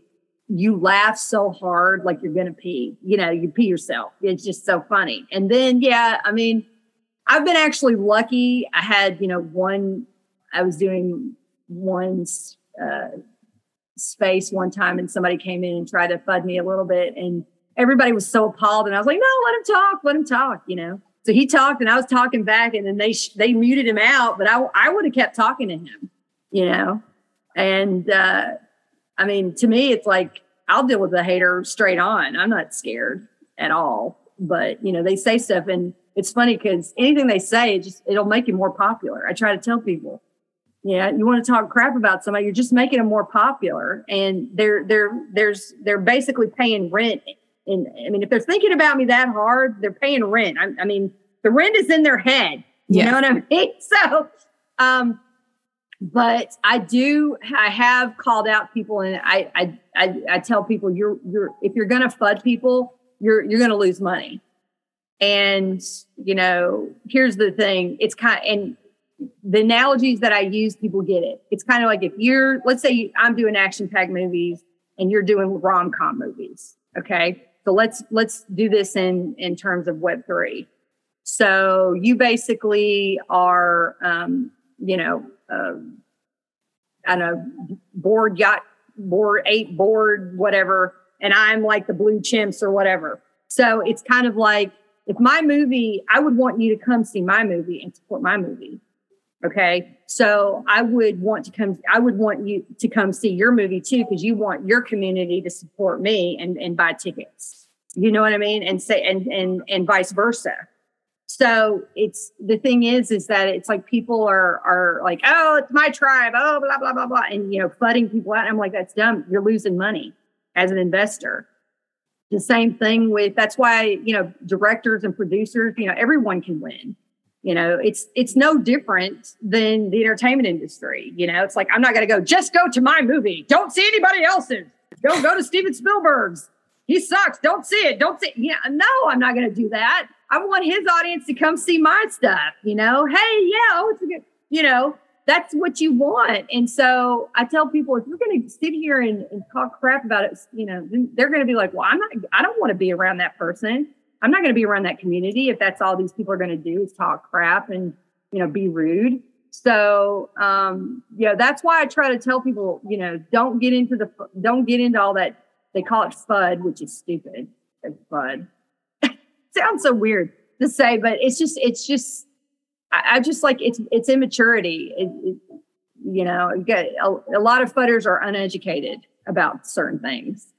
you laugh so hard like you're gonna pee. You know you pee yourself. It's just so funny. And then yeah i mean i've been actually lucky. I had you know one i was doing one uh, space one time and somebody came in and tried to fud me a little bit and everybody was so appalled and i was like no let him talk let him talk you know so he talked and I was talking back and then they, they muted him out, but I, I would have kept talking to him, you know? And, uh, I mean, to me, it's like, I'll deal with the hater straight on. I'm not scared at all, but you know, they say stuff and it's funny because anything they say, it just, it'll make you more popular. I try to tell people, yeah, you want to talk crap about somebody, you're just making them more popular. And they're, they're, there's, they're basically paying rent and I mean, if they're thinking about me that hard, they're paying rent. I, I mean, the rent is in their head. You know what I mean? *laughs* So, um, but I do, I have called out people and I, I, I, I tell people you're, you're, if you're going to FUD people, you're, you're going to lose money. And, you know, here's the thing. It's kind of, and the analogies that I use, people get it. It's kind of like if you're, let's say I'm doing action packed movies and you're doing rom com movies. Okay. So let's let's do this in in terms of Web three. So you basically are, um, you know, uh, I know, board yacht, Bored Ape board, whatever, and I'm like the blue chimps or whatever. So it's kind of like if my movie, I would want you to come see my movie and support my movie. Okay. So I would want to come, I would want you to come see your movie too, because you want your community to support me and, and buy tickets. You know what I mean? And say, and, and, and vice versa. So it's the thing is, is that it's like people are, are like, oh, it's my tribe. Oh, blah, blah, blah, blah. And, you know, flooding people out. I'm like, that's dumb. You're losing money as an investor. The same thing with, that's why, you know, directors and producers, you know, everyone can win you know it's it's no different than the entertainment industry you know? It's like i'm not going to go just go to my movie. Don't see anybody else's. Don't go to steven spielberg's. He sucks. Don't see it. Don't see yeah no i'm not going to do that. I want his audience to come see my stuff you know? Hey yeah oh it's a good you know that's what you want. And so i tell people if you're going to sit here and, and talk crap about it you know they're going to be like well i'm not i don't want to be around that person I'm not going to be around that community if that's all these people are going to do is talk crap and you know be rude. So um, yeah, that's why I try to tell people, you know, don't get into the don't get into all that. They call it FUD, which is stupid. FUD *laughs* sounds so weird to say, but it's just it's just I, I just like it's it's immaturity. It, it, you know, you a, a lot of fudders are uneducated about certain things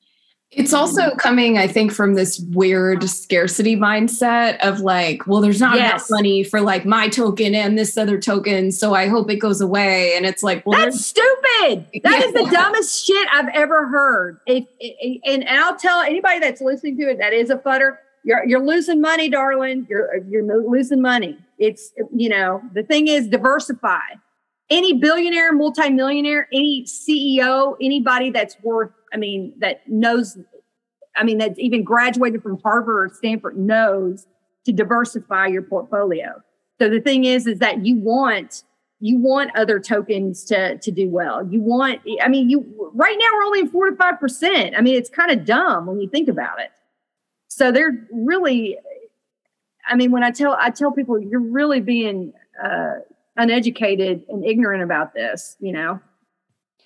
it's also coming, I think, from this weird scarcity mindset of like, well, there's not yes. enough money for like my token and this other token, so I hope it goes away. And it's like, well, that's stupid. *laughs* That yeah. is the dumbest shit I've ever heard. If, and, and I'll tell anybody that's listening to it that is a fudder, you're you're losing money, darling. You're you're losing money. It's you know the thing is diversify. Any billionaire, multimillionaire, any CEO, anybody that's worth I mean, that knows I mean, that's even graduated from Harvard or Stanford knows to diversify your portfolio. So the thing is, is that you want you want other tokens to to do well. You want, I mean, you right now we're only four to five percent. I mean, it's kind of dumb when you think about it. So they're really, I mean, when I tell I tell people you're really being uh, uneducated and ignorant about this, you know.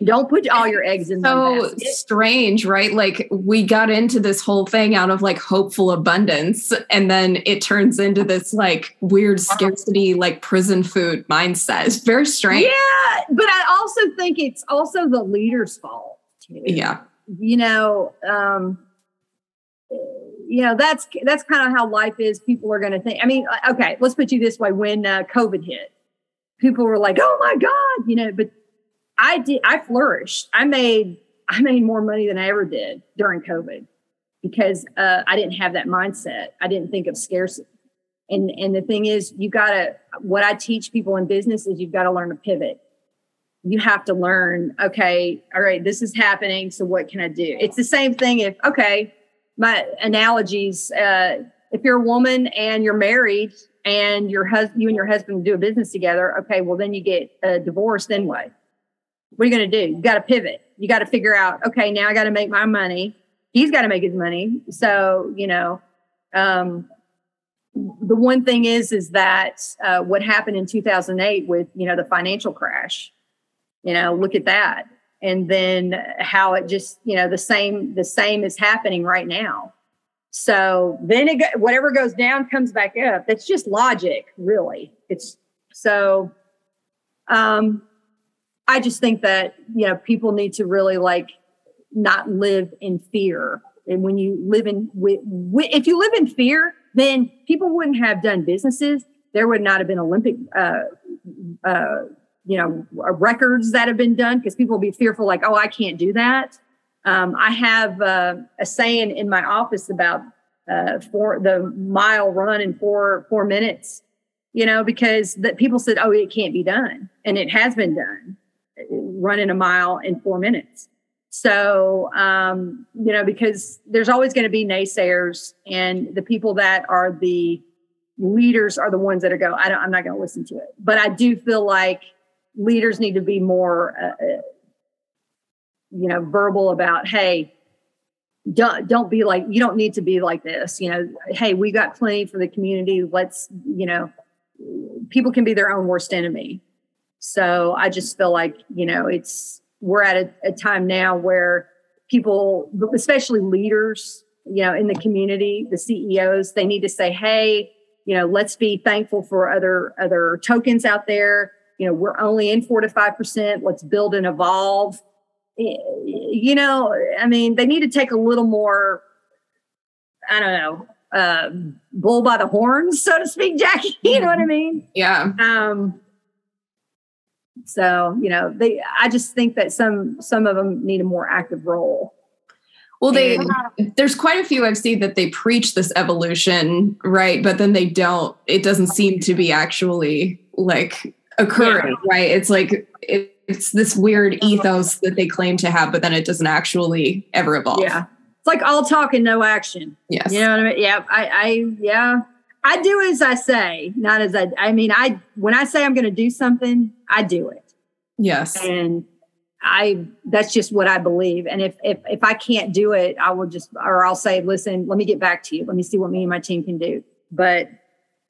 Don't put all your eggs in so strange, right? Like we got into this whole thing out of like hopeful abundance, and then it turns into this like weird scarcity, like prison food mindset. It's very strange. Yeah, but I also think it's also the leader's fault. Too. Yeah, you know, um, you know that's that's kind of how life is. People are going to think. I mean, uh, okay, let's put you this way: when uh, COVID hit, people were like, "Oh my god," you know, but I did, I flourished. I made, I made more money than I ever did during COVID because uh, I didn't have that mindset. I didn't think of scarcity. And, and the thing is, you got to, what I teach people in business is you've got to learn to pivot. You have to learn, okay, all right, this is happening. So what can I do? It's the same thing if, okay, my analogies, uh, if you're a woman and you're married and your husband, you and your husband do a business together, okay, well, then you get a divorce, then what? are you going to do? You got to pivot. You got to figure out, okay, now I got to make my money. He's got to make his money. So, you know, um, the one thing is, is that uh, what happened in 2008 with, you know, the financial crash, you know, look at that. And then how it just, you know, the same, the same is happening right now. So then it, whatever goes down comes back up. That's just logic, really. It's so, um, I just think that, you know, people need to really like not live in fear. And when you live in, if you live in fear, then people wouldn't have done businesses. There would not have been Olympic, uh, uh, you know, records that have been done because people will be fearful, like, oh, I can't do that. Um, I have uh, a saying in my office about uh, for the mile run in four four minutes. You know, because that people said, oh, it can't be done, and it has been done running a mile in four minutes. So, um, you know, because there's always going to be naysayers, and the people that are the leaders are the ones that are go. I don't, I'm not going to listen to it. But I do feel like leaders need to be more, uh, uh, you know, verbal about, hey, don't don't be like you don't need to be like this. You know, hey, we got plenty for the community. Let's, you know, people can be their own worst enemy. So I just feel like, you know, it's, we're at a, a time now where people, especially leaders, you know, in the community, the CEOs, they need to say, hey, you know, let's be thankful for other other tokens out there. You know, we're only in four to five percent. Let's build and evolve. You know, I mean, they need to take a little more. I don't know, uh, bull by the horns, so to speak, Jackie. You know what I mean? Yeah. Um, so, you know, they I just think that some some of them need a more active role. Well, they there's quite a few I've seen that they preach this evolution, right? But then they don't. It doesn't seem to be actually like occurring, yeah. right? It's like it, it's this weird ethos that they claim to have, but then it doesn't actually ever evolve. Yeah, it's like all talk and no action. Yes, you know what I mean. Yeah, I, I yeah, I do as I say, not as I. I mean, I when I say I'm going to do something, I do it. Yes, and I that's just what I believe. And if if if I can't do it, I will just or I'll say, listen, let me get back to you. Let me see what me and my team can do. But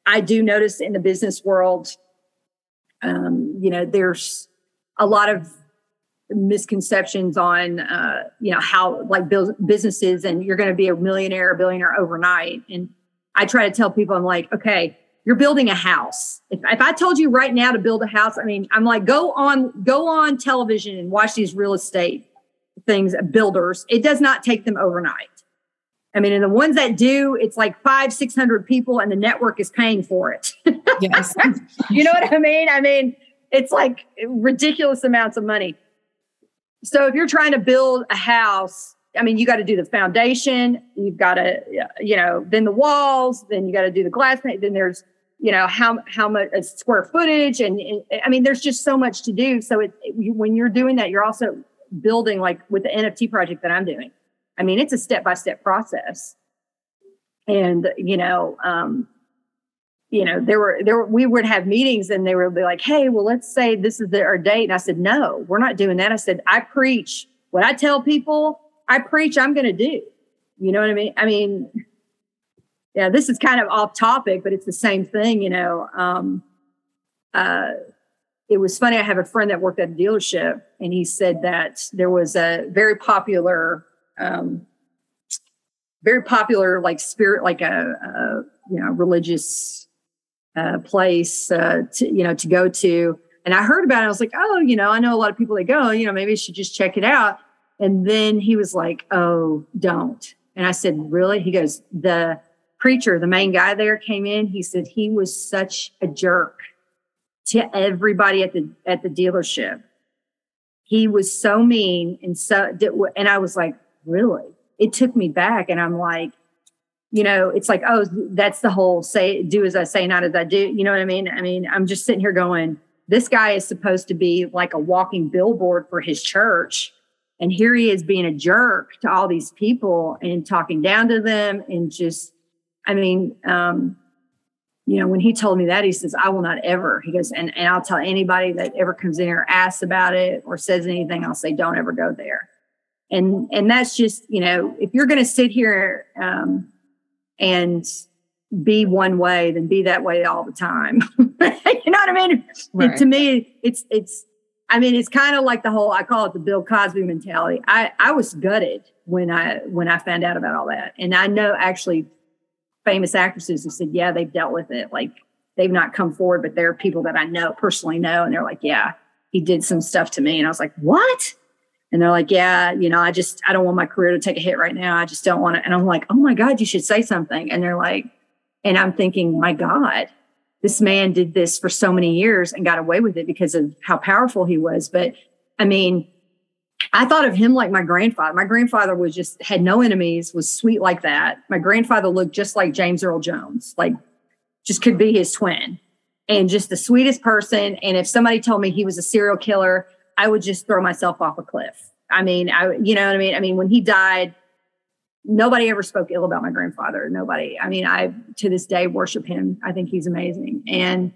I do notice in the business world, um, you know, there's a lot of misconceptions on uh, you know how like businesses and you're going to be a millionaire or billionaire overnight and I try to tell people, I'm like, okay, you're building a house. If, if I told you right now to build a house, I mean, I'm like, go on, go on television and watch these real estate things, builders. It does not take them overnight. I mean, and the ones that do, it's like five, 600 people and the network is paying for it. *laughs* Yes. you know what I mean? I mean, it's like ridiculous amounts of money. So if you're trying to build a house, I mean, you got to do the foundation, you've got to, you know, then the walls, then you got to do the glass then there's, you know, how how much uh, square footage, and, and, I mean, there's just so much to do. So it, when you're doing that, you're also building like with the NFT project that I'm doing. I mean, it's a step by step process. And, you know, um, you know, there were there were, we would have meetings and they would be like, "Hey, well, let's say this is the, our date," and I said, "No, we're not doing that." I said, "I preach what I tell people. I preach. I'm going to do." You know what I mean? I mean, yeah, this is kind of off topic, but it's the same thing. You know, um, uh, it was funny. I have a friend that worked at a dealership, and he said that there was a very popular, um, very popular like spirit, like a, a you know religious uh, place uh, to you know to go to. And I heard about it. I was like, oh, you know, I know a lot of people that go. You know, maybe I should just check it out. And then he was like, oh, don't. And I said, really? He goes, the preacher, the main guy there, came in. He said he was such a jerk to everybody at the at the dealership. He was so mean and so and I was like, really? It took me back and I'm like, you know, it's like, oh, that's the whole say do as I say, not as I do. You know what I mean? I mean, I'm just sitting here going, this guy is supposed to be like a walking billboard for his church. And here he is being a jerk to all these people and talking down to them and just, I mean, um, you know, when he told me that, he says, I will not ever. He goes, and, and I'll tell anybody that ever comes in here, asks about it or says anything, I'll say, don't ever go there. And and that's just, you know, if you're gonna sit here um, and be one way, then be that way all the time. *laughs* you know what I mean? Right. It, to me, it's it's I mean, it's kind of like the whole I call it the Bill Cosby mentality. I I was gutted when I when I found out about all that. And I know actually famous actresses who said, yeah, they've dealt with it. Like they've not come forward, but there are people that I know personally know, and they're like, yeah, he did some stuff to me. And I was like, what? And they're like, yeah, you know, I just, I don't want my career to take a hit right now. I just don't want it. And I'm like, oh my God, you should say something. And they're like, and I'm thinking, my God, this man did this for so many years and got away with it because of how powerful he was. But I mean, I thought of him like my grandfather. My grandfather was just had no enemies, was sweet like that. My grandfather looked just like James Earl Jones, like just could be his twin and just the sweetest person. And if somebody told me he was a serial killer, I would just throw myself off a cliff. I mean, I, you know what I mean? I mean, when he died, nobody ever spoke ill about my grandfather. Nobody. I mean, I to this day worship him. I think he's amazing. And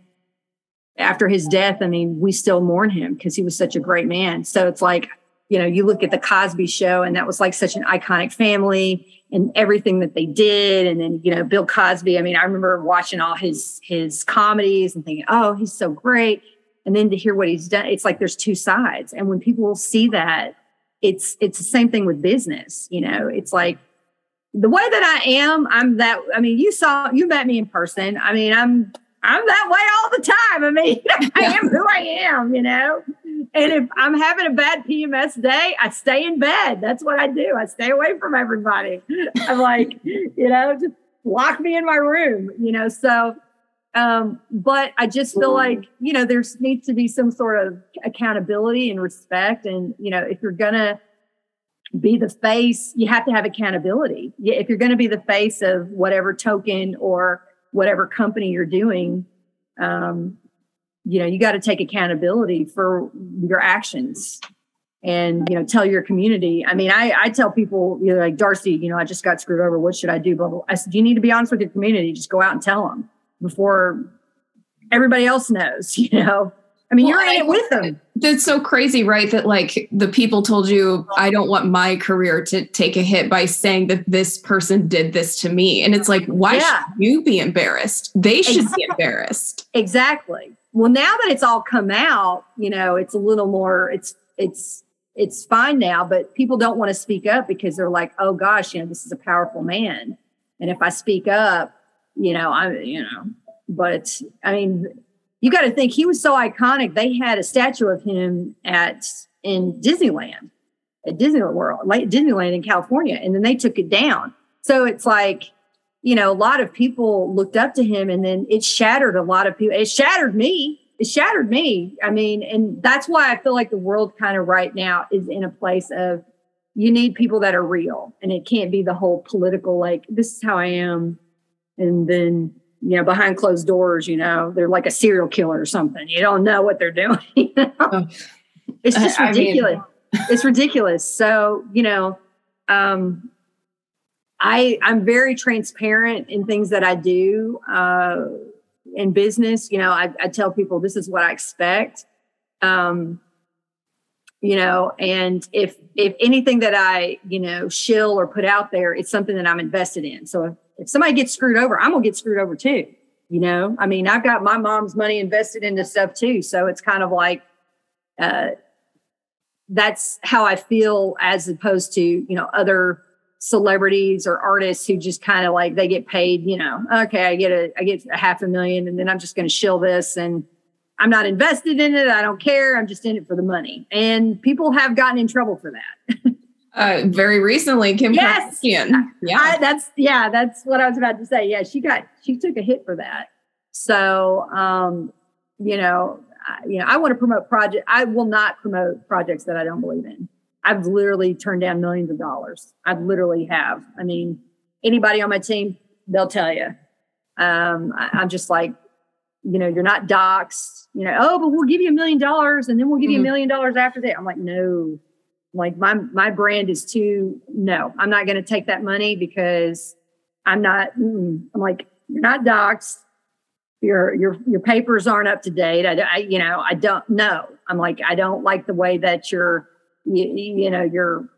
after his death, I mean, we still mourn him because he was such a great man. So it's like you know, you look at the Cosby show and that was like such an iconic family and everything that they did. And then, you know, Bill Cosby, I mean, I remember watching all his his comedies and thinking, oh, he's so great. And then to hear what he's done, it's like there's two sides. And when people see that, it's it's the same thing with business. You know, it's like the way that I am, I'm that I mean, you saw you met me in person. I mean, I'm I'm that way all the time. I mean, *laughs* I am who I am, you know. And if I'm having a bad PMS day, I stay in bed. That's what I do. I stay away from everybody. I'm like, you know, just lock me in my room, you know. So, um, but I just feel like, you know, there needs to be some sort of accountability and respect. And, you know, if you're gonna be the face, you have to have accountability. If you're gonna be the face of whatever token or whatever company you're doing, um, you know, you got to take accountability for your actions and, you know, tell your community. I mean, I, I tell people, you know, like Darcy, you know, I just got screwed over. What should I do? Blah, blah. I said, you need to be honest with your community. Just go out and tell them before everybody else knows, *laughs* you know. I mean, well, you're in it with them. That's so crazy, right? That like the people told you, I don't want my career to take a hit by saying that this person did this to me. And it's like, why yeah. should you be embarrassed? They should exactly. be embarrassed. Exactly. Well, now that it's all come out, you know, it's a little more, it's, it's, it's fine now, but people don't want to speak up because they're like, oh gosh, you know, this is a powerful man. And if I speak up, you know, I, you know, but I mean, you got to think he was so iconic. They had a statue of him at in Disneyland, at Disney World, like Disneyland in California, and then they took it down. So it's like, you know, a lot of people looked up to him, and then it shattered a lot of people. It shattered me. It shattered me. I mean, and that's why I feel like the world kind of right now is in a place of you need people that are real, and it can't be the whole political like this is how I am, and then you know, behind closed doors, you know, they're like a serial killer or something. You don't know what they're doing. *laughs* You know? Oh. It's just ridiculous. I mean, it's ridiculous. So, you know, um, I I'm very transparent in things that I do uh, in business. You know, I, I tell people this is what I expect. Um, you know, and if if anything that I you know shill or put out there, it's something that I'm invested in. So if, somebody gets screwed over, I'm gonna get screwed over too. You know, I mean, I've got my mom's money invested into stuff too, so it's kind of like. Uh, that's how I feel as opposed to, you know, other celebrities or artists who just kind of like they get paid, you know, okay, I get a I get a half a million and then I'm just to shill this and I'm not invested in it. I don't care. I'm just in it for the money. And people have gotten in trouble for that. *laughs* uh, very recently, Kim yes! Kardashian. Yeah, I, that's yeah, that's what I was about to say. Yeah, she got she took a hit for that. So, um, you know, you know, I want to promote project. I will not promote projects that I don't believe in. I've literally turned down millions of dollars. I literally have. I mean, anybody on my team, they'll tell you. Um, I, am just like, you know, you're not doxxed. You know, oh, but we'll give you a million dollars, and then we'll give mm-hmm. you a mm-hmm. million dollars after that. I'm like, no, like my my brand is too. No, I'm not going to take that money because I'm not. I'm like, you're not doxxed your your your papers aren't up to date. I, I, you know I don't know. I'm like I don't like the way that your you, you know your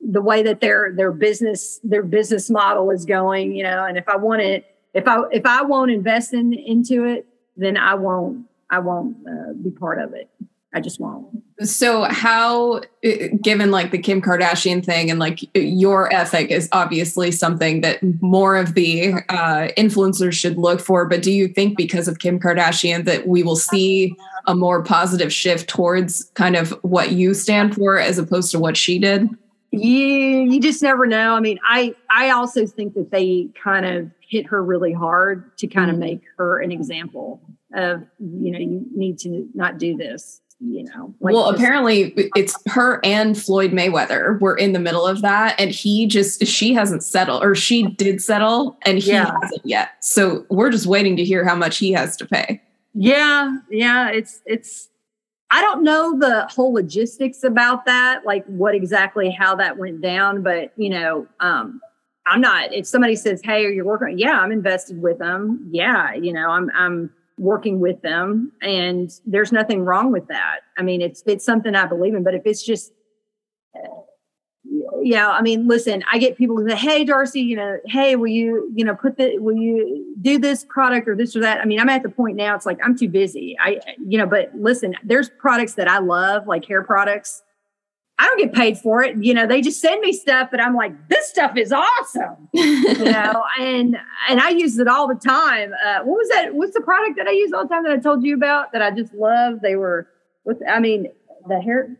the way that their their business their business model is going. You know, and if I want it, if I if I won't invest in into it, then I won't I won't uh, be part of it. I just won't. So, how, uh, given like the Kim Kardashian thing and like your ethic is obviously something that more of the uh, influencers should look for, but do you think because of Kim Kardashian that we will see a more positive shift towards kind of what you stand for as opposed to what she did? Yeah, you just never know. I mean, I I also think that they kind of hit her really hard to kind of mm-hmm. make her an example of you know you need to not do this you know. Like well, apparently it's her and Floyd Mayweather were in the middle of that, and he just she hasn't settled, or she did settle, and he yeah. hasn't yet. So we're just waiting to hear how much he has to pay. Yeah, yeah, it's it's. I don't know the whole logistics about that, like what exactly how that went down, but you know, um, I'm not. If somebody says, "Hey, are you working?" Yeah, I'm invested with them. Yeah, you know, I'm I'm working with them and there's nothing wrong with that. I mean it's it's something i believe in but if it's just yeah i mean listen i get people who say hey darcy you know hey will you you know put the will you do this product or this or that? I mean i'm at the point now it's like i'm too busy. I you know but listen there's products that i love like hair products I don't get paid for it. You know, they just send me stuff but I'm like, this stuff is awesome. *laughs* you know, and and I use it all the time. Uh, what was that? What's the product that I use all the time that I told you about that I just love? They were with I mean, the hair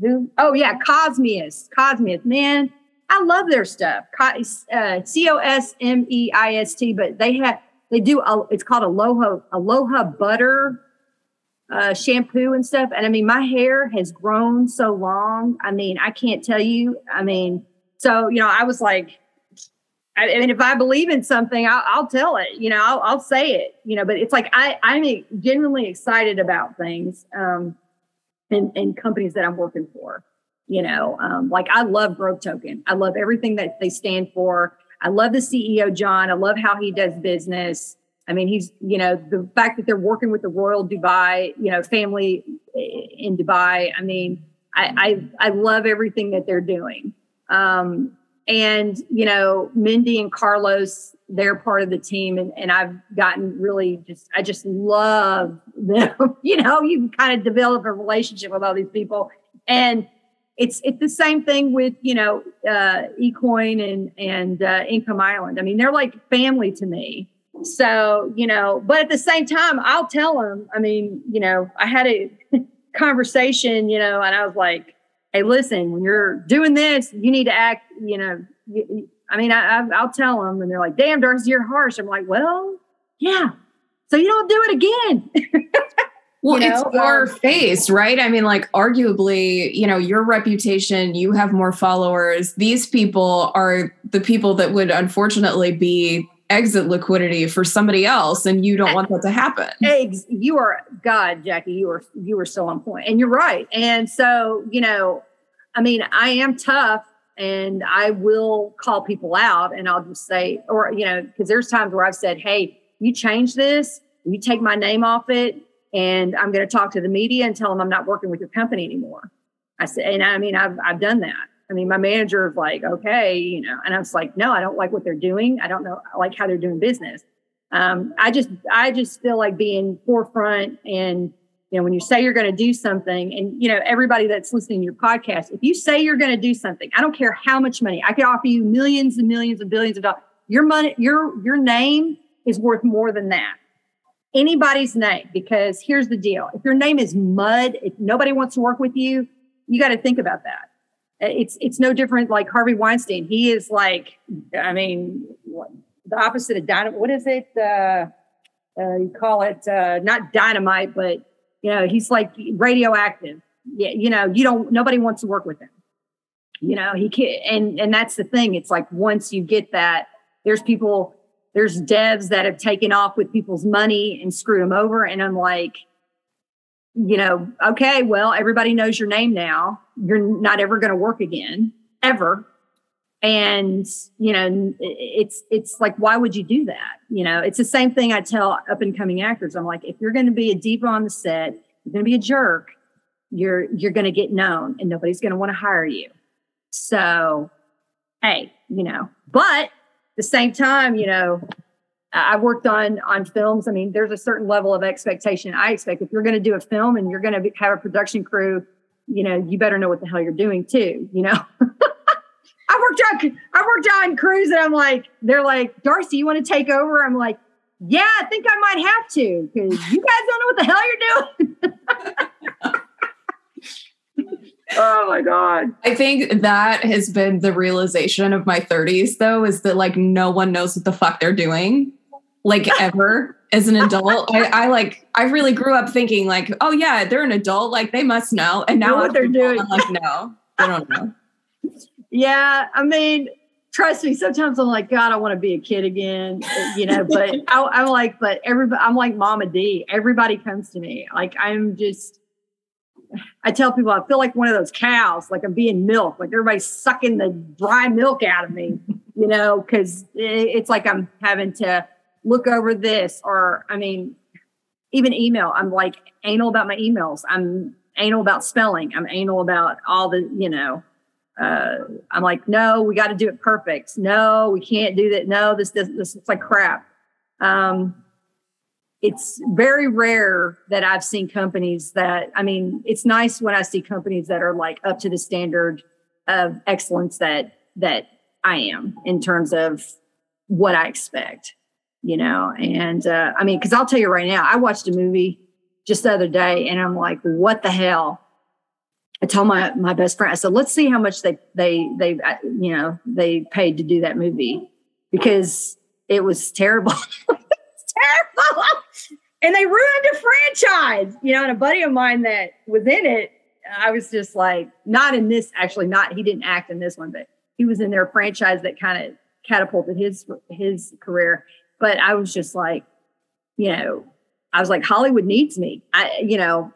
do oh yeah, Cosmeist. Cosmeist, man. I love their stuff. Uh, C O S M E I S T, but they have they do a, it's called aloha aloha butter uh, shampoo and stuff. And I mean, my hair has grown so long. I mean, I can't tell you. I mean, so, you know, I was like, I, I mean, if I believe in something, I'll, I'll tell it, you know, I'll, I'll, say it, you know, but it's like, I, I'm genuinely excited about things um, and, and companies that I'm working for, you know, um, like I love Growth Token. I love everything that they stand for. I love the CEO, John. I love how he does business. I mean, he's, you know, the fact that they're working with the Royal Dubai, you know, family in Dubai. I mean, I, I, I love everything that they're doing. Um, and, you know, Mindy and Carlos, they're part of the team. And, and I've gotten really just, I just love them. *laughs* you know, you can kind of develop a relationship with all these people. And it's, it's the same thing with, you know, uh, eCoin and, and uh, Income Island. I mean, they're like family to me so, you know, but at the same time, I'll tell them, I mean, you know, I had a *laughs* conversation, you know, and I was like, hey, listen, when you're doing this, you need to act, you know, you, I mean, I, will tell them, and they're like, damn, Darcy, you're harsh. I'm like, well, yeah. So you don't do it again. *laughs* Well, you know? it's your um, face, right? I mean, like, arguably, you know, your reputation, you have more followers. These people are the people that would unfortunately be exit liquidity for somebody else and you don't eh, want that to happen eggs you are god jackie you are you are so on point and you're right and so you know I mean, I am tough and I will call people out and I'll just say, or, you know, because there's times where I've said, hey, you change this, you take my name off it, and I'm going to talk to the media and tell them I'm not working with your company anymore. I said, and I mean, I've, I've done that. I mean, my manager is like, okay, you know, and I was like, no, I don't like what they're doing. I don't know, I like how they're doing business. Um, I just, I just feel like being forefront and, you know, when you say you're going to do something and, you know, everybody that's listening to your podcast, if you say you're going to do something, I don't care how much money I could offer you millions and millions and billions of dollars. Your money, your, your name is worth more than that anybody's name because here's the deal if your name is mud if nobody wants to work with you you got to think about that it's it's no different like harvey weinstein he is like i mean the opposite of dynamite what is it uh, uh, you call it uh, not dynamite but you know he's like radioactive yeah you know you don't nobody wants to work with him you know he can't and and that's the thing it's like once you get that there's people there's devs that have taken off with people's money and screwed them over. And I'm like, you know, okay, well, everybody knows your name now. You're not ever going to work again, ever. And you know, it's it's like, why would you do that? You know, it's the same thing I tell up and coming actors. I'm like, if you're going to be a diva on the set, you're going to be a jerk. You're you're going to get known, and nobody's going to want to hire you. So, hey, you know, but the same time, you know, I've worked on on films. I mean, there's a certain level of expectation I expect. If you're going to do a film and you're going to have a production crew, you know, you better know what the hell you're doing too. You know, *laughs* I worked on I worked on crews, and I'm like, they're like, Darcy, you want to take over? I'm like, yeah, I think I might have to because you guys don't know what the hell you're doing. *laughs* oh my god i think that has been the realization of my 30s though is that like no one knows what the fuck they're doing like *laughs* ever as an adult. I, I, like i really grew up thinking like oh yeah they're an adult. Like they must know. And now know what they're doing. I'm like no i don't know. Yeah i mean trust me sometimes i'm like god i want to be a kid again you know but *laughs* I, am like but everybody i'm like mama d. Everybody comes to me. Like i'm just I tell people I feel like one of those cows, like I'm being milked, like everybody's sucking the dry milk out of me, you know, because it's like I'm having to look over this, or I mean, even email. I'm like anal about my emails. I'm anal about spelling. I'm anal about all the, you know, uh, I'm like, no, we got to do it perfect. No, we can't do that. No, this does this looks like crap. Um, it's very rare that I've seen companies that, I mean, it's nice when I see companies that are like up to the standard of excellence that, that I am in terms of what I expect, you know? And, uh, I mean, cause I'll tell you right now, I watched a movie just the other day and I'm like, what the hell? I told my, my best friend, I said, let's see how much they, they, they, uh, you know, they paid to do that movie because it was terrible. *laughs* terrible. and they ruined a franchise, you know, and a buddy of mine that was in it, I was just like, not in this, actually, not, he didn't act in this one, but he was in their franchise that kind of catapulted his, his career. But I was just like, you know, I was like, Hollywood needs me. I, you know,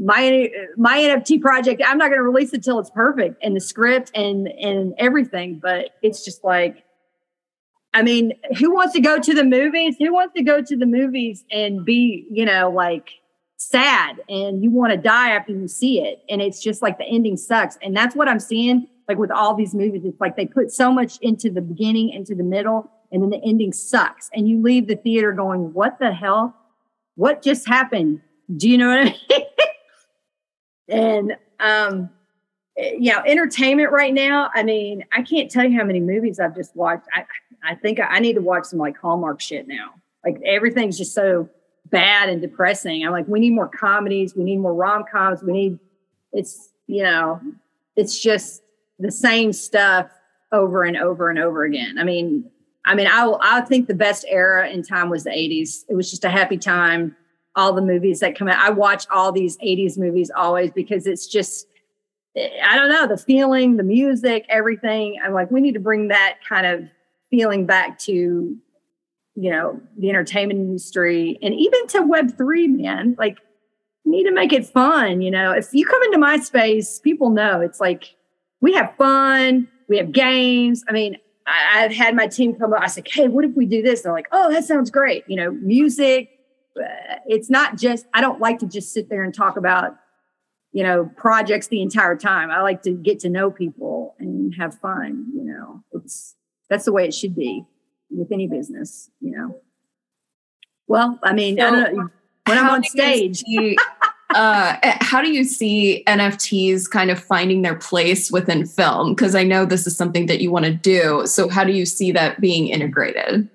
my my NFT project, I'm not going to release it till it's perfect and the script and and everything. But it's just like I mean, who wants to go to the movies? Who wants to go to the movies and be, you know, like sad and you want to die after you see it? And it's just like the ending sucks. And that's what I'm seeing like with all these movies. It's like they put so much into the beginning, into the middle, and then the ending sucks. And you leave the theater going, what the hell? What just happened? Do you know what I mean? *laughs* and um you know, entertainment right now. I mean, I can't tell you how many movies I've just watched. I, I think I need to watch some like Hallmark shit now. Like everything's just so bad and depressing. I'm like, we need more comedies. We need more rom coms. We need, it's, you know, it's just the same stuff over and over and over again. I mean, I mean, I, I think the best era in time was the 80s. It was just a happy time. All the movies that come out. I watch all these 80s movies always because it's just, eh, I don't know, the feeling, the music, everything. I'm like, we need to bring that kind of feeling back to you know the entertainment industry and even to web 3 man like need to make it fun you know if you come into my space people know it's like we have fun, we have games. I mean, I, have had my team come up. I said, "Hey, what if we do this?" They're like, "Oh, that sounds great." You know, music. Uh, it's not just. I don't like to just sit there and talk about, you know, projects the entire time. I like to get to know people and have fun. You know, it's that's the way it should be with any business. You know. Well, I mean, so, I don't know. When I'm on stage. *laughs* uh, eh, how do you see NFTs kind of finding their place within film? Because I know this is something that you want to do. So how do you see that being integrated?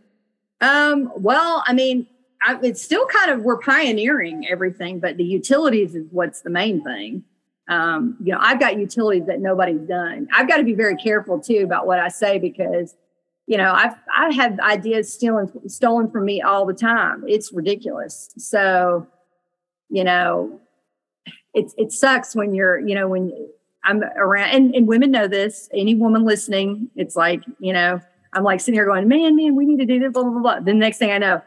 Um, well, I mean, I, it's still kind of we're pioneering everything, but the utilities is what's the main thing. Um, you know, I've got utilities that nobody's done. I've got to be very careful too about what I say because, you know, I've I have ideas stolen stolen from me all the time. It's ridiculous. So, you know, it's it sucks when you're, you know, when I'm around and, and women know this, any woman listening, it's like, you know, I'm like sitting here going, man, man, we need to do this, blah, blah, blah, blah. The next thing I know,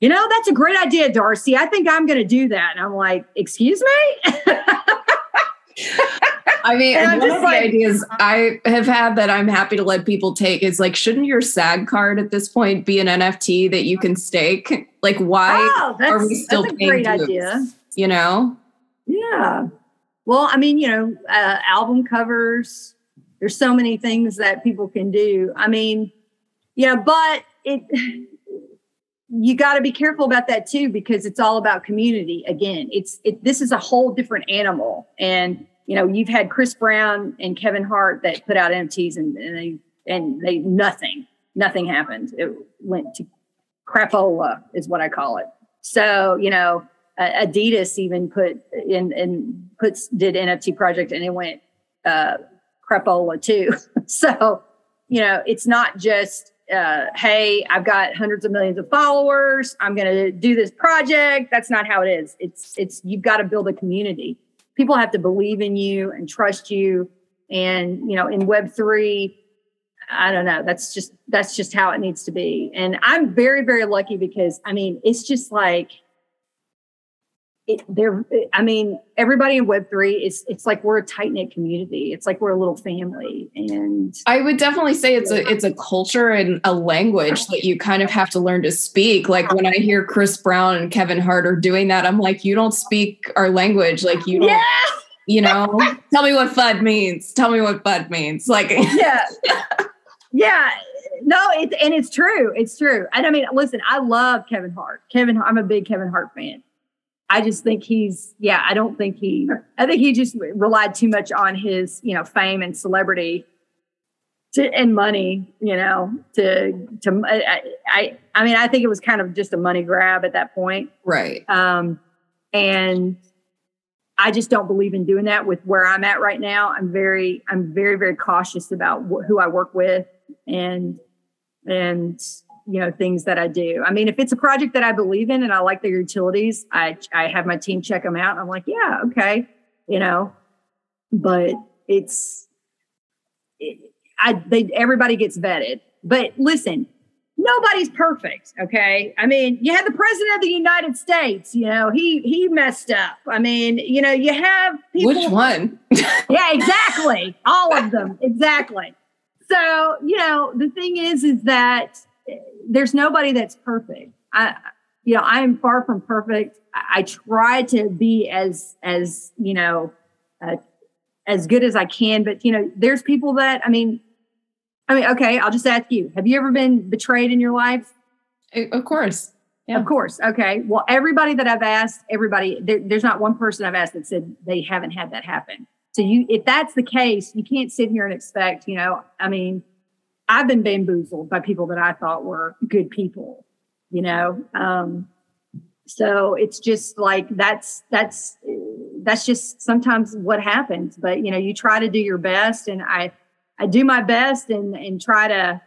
you know, that's a great idea, Darcy. I think I'm going to do that. And I'm like, excuse me? *laughs* I mean, one of like, the ideas I have had that I'm happy to let people take is like, shouldn't your SAG card at this point be an NFT that you can stake? Like, why oh, are we still that's a paying great idea. You know? Yeah. Well, I mean, you know, uh, album covers. There's so many things that people can do. I mean, yeah, but it *sighs* you got to be careful about that too because it's all about community. Again, it's it. This is a whole different animal, and you know, you've had Chris Brown and Kevin Hart that put out NFTs and, and they and they nothing, nothing happened. It went to crapola is what I call it. So you know, Adidas even put in and puts did NFT project and it went uh, crapola too. *laughs* so you know, it's not just uh, hey, I've got hundreds of millions of followers. I'm going to do this project. That's not how it is. It's it's you've got to build a community people have to believe in you and trust you. And, you know, in Web three, I don't know. That's just that's just how it needs to be. And I'm very, very lucky because I mean, it's just like it, there i mean everybody in web3 is it's like we're a tight-knit community. It's like we're a little family. And i would definitely say it's a it's a culture and a language that you kind of have to learn to speak. Like when i hear chris brown and kevin hart are doing that i'm like you don't speak our language. Like you don't yeah. you know tell me what fud means. Tell me what fud means. Like yeah. Yeah. No it, and it's true. It's true. And i mean listen i love kevin hart. Kevin i'm a big kevin hart fan I just think he's, yeah, I don't think he, I think he just relied too much on his, you know, fame and celebrity to, and money, you know, to, to, I, I, I mean, I think it was kind of just a money grab at that point. Right. Um, and I just don't believe in doing that with where I'm at right now. I'm very, I'm very, very cautious about wh- who I work with and, and, you know things that I do. I mean, if it's a project that I believe in and I like their utilities, I I have my team check them out. I'm like, yeah, okay, you know. But it's it, I they everybody gets vetted. But listen, nobody's perfect. Okay, I mean, you had the president of the United States. You know, he he messed up. I mean, you know, you have people. Which one? *laughs* yeah, exactly. All of them. Exactly. So you know, the thing is, is that there's nobody that's perfect. I, you know, I am far from perfect. I, I try to be as, as, you know, uh, as good as I can, but you know, there's people that, I mean, I mean, okay, I'll just ask you, have you ever been betrayed in your life? Of course. Yeah. Of course. Okay. Well, everybody that I've asked, everybody, there, there's not one person I've asked that said they haven't had that happen. So you, if that's the case, you can't sit here and expect, you know, I mean, I've been bamboozled by people that I thought were good people, you know. Um, so it's just like that's that's that's just sometimes what happens. But you know, you try to do your best, and I I do my best and and try to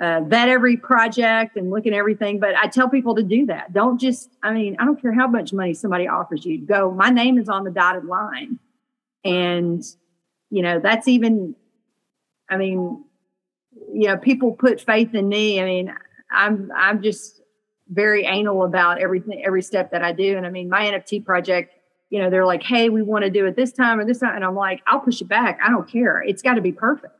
uh, vet every project and look at everything. But I tell people to do that. Don't just I mean I don't care how much money somebody offers you. Go. My name is on the dotted line, and you know that's even. I mean, you know, people put faith in me. I mean, I'm I'm just very anal about everything, every step that I do. And I mean, my NFT project, you know, they're like, hey, we want to do it this time or this time. And I'm like, I'll push it back. I don't care. It's got to be perfect.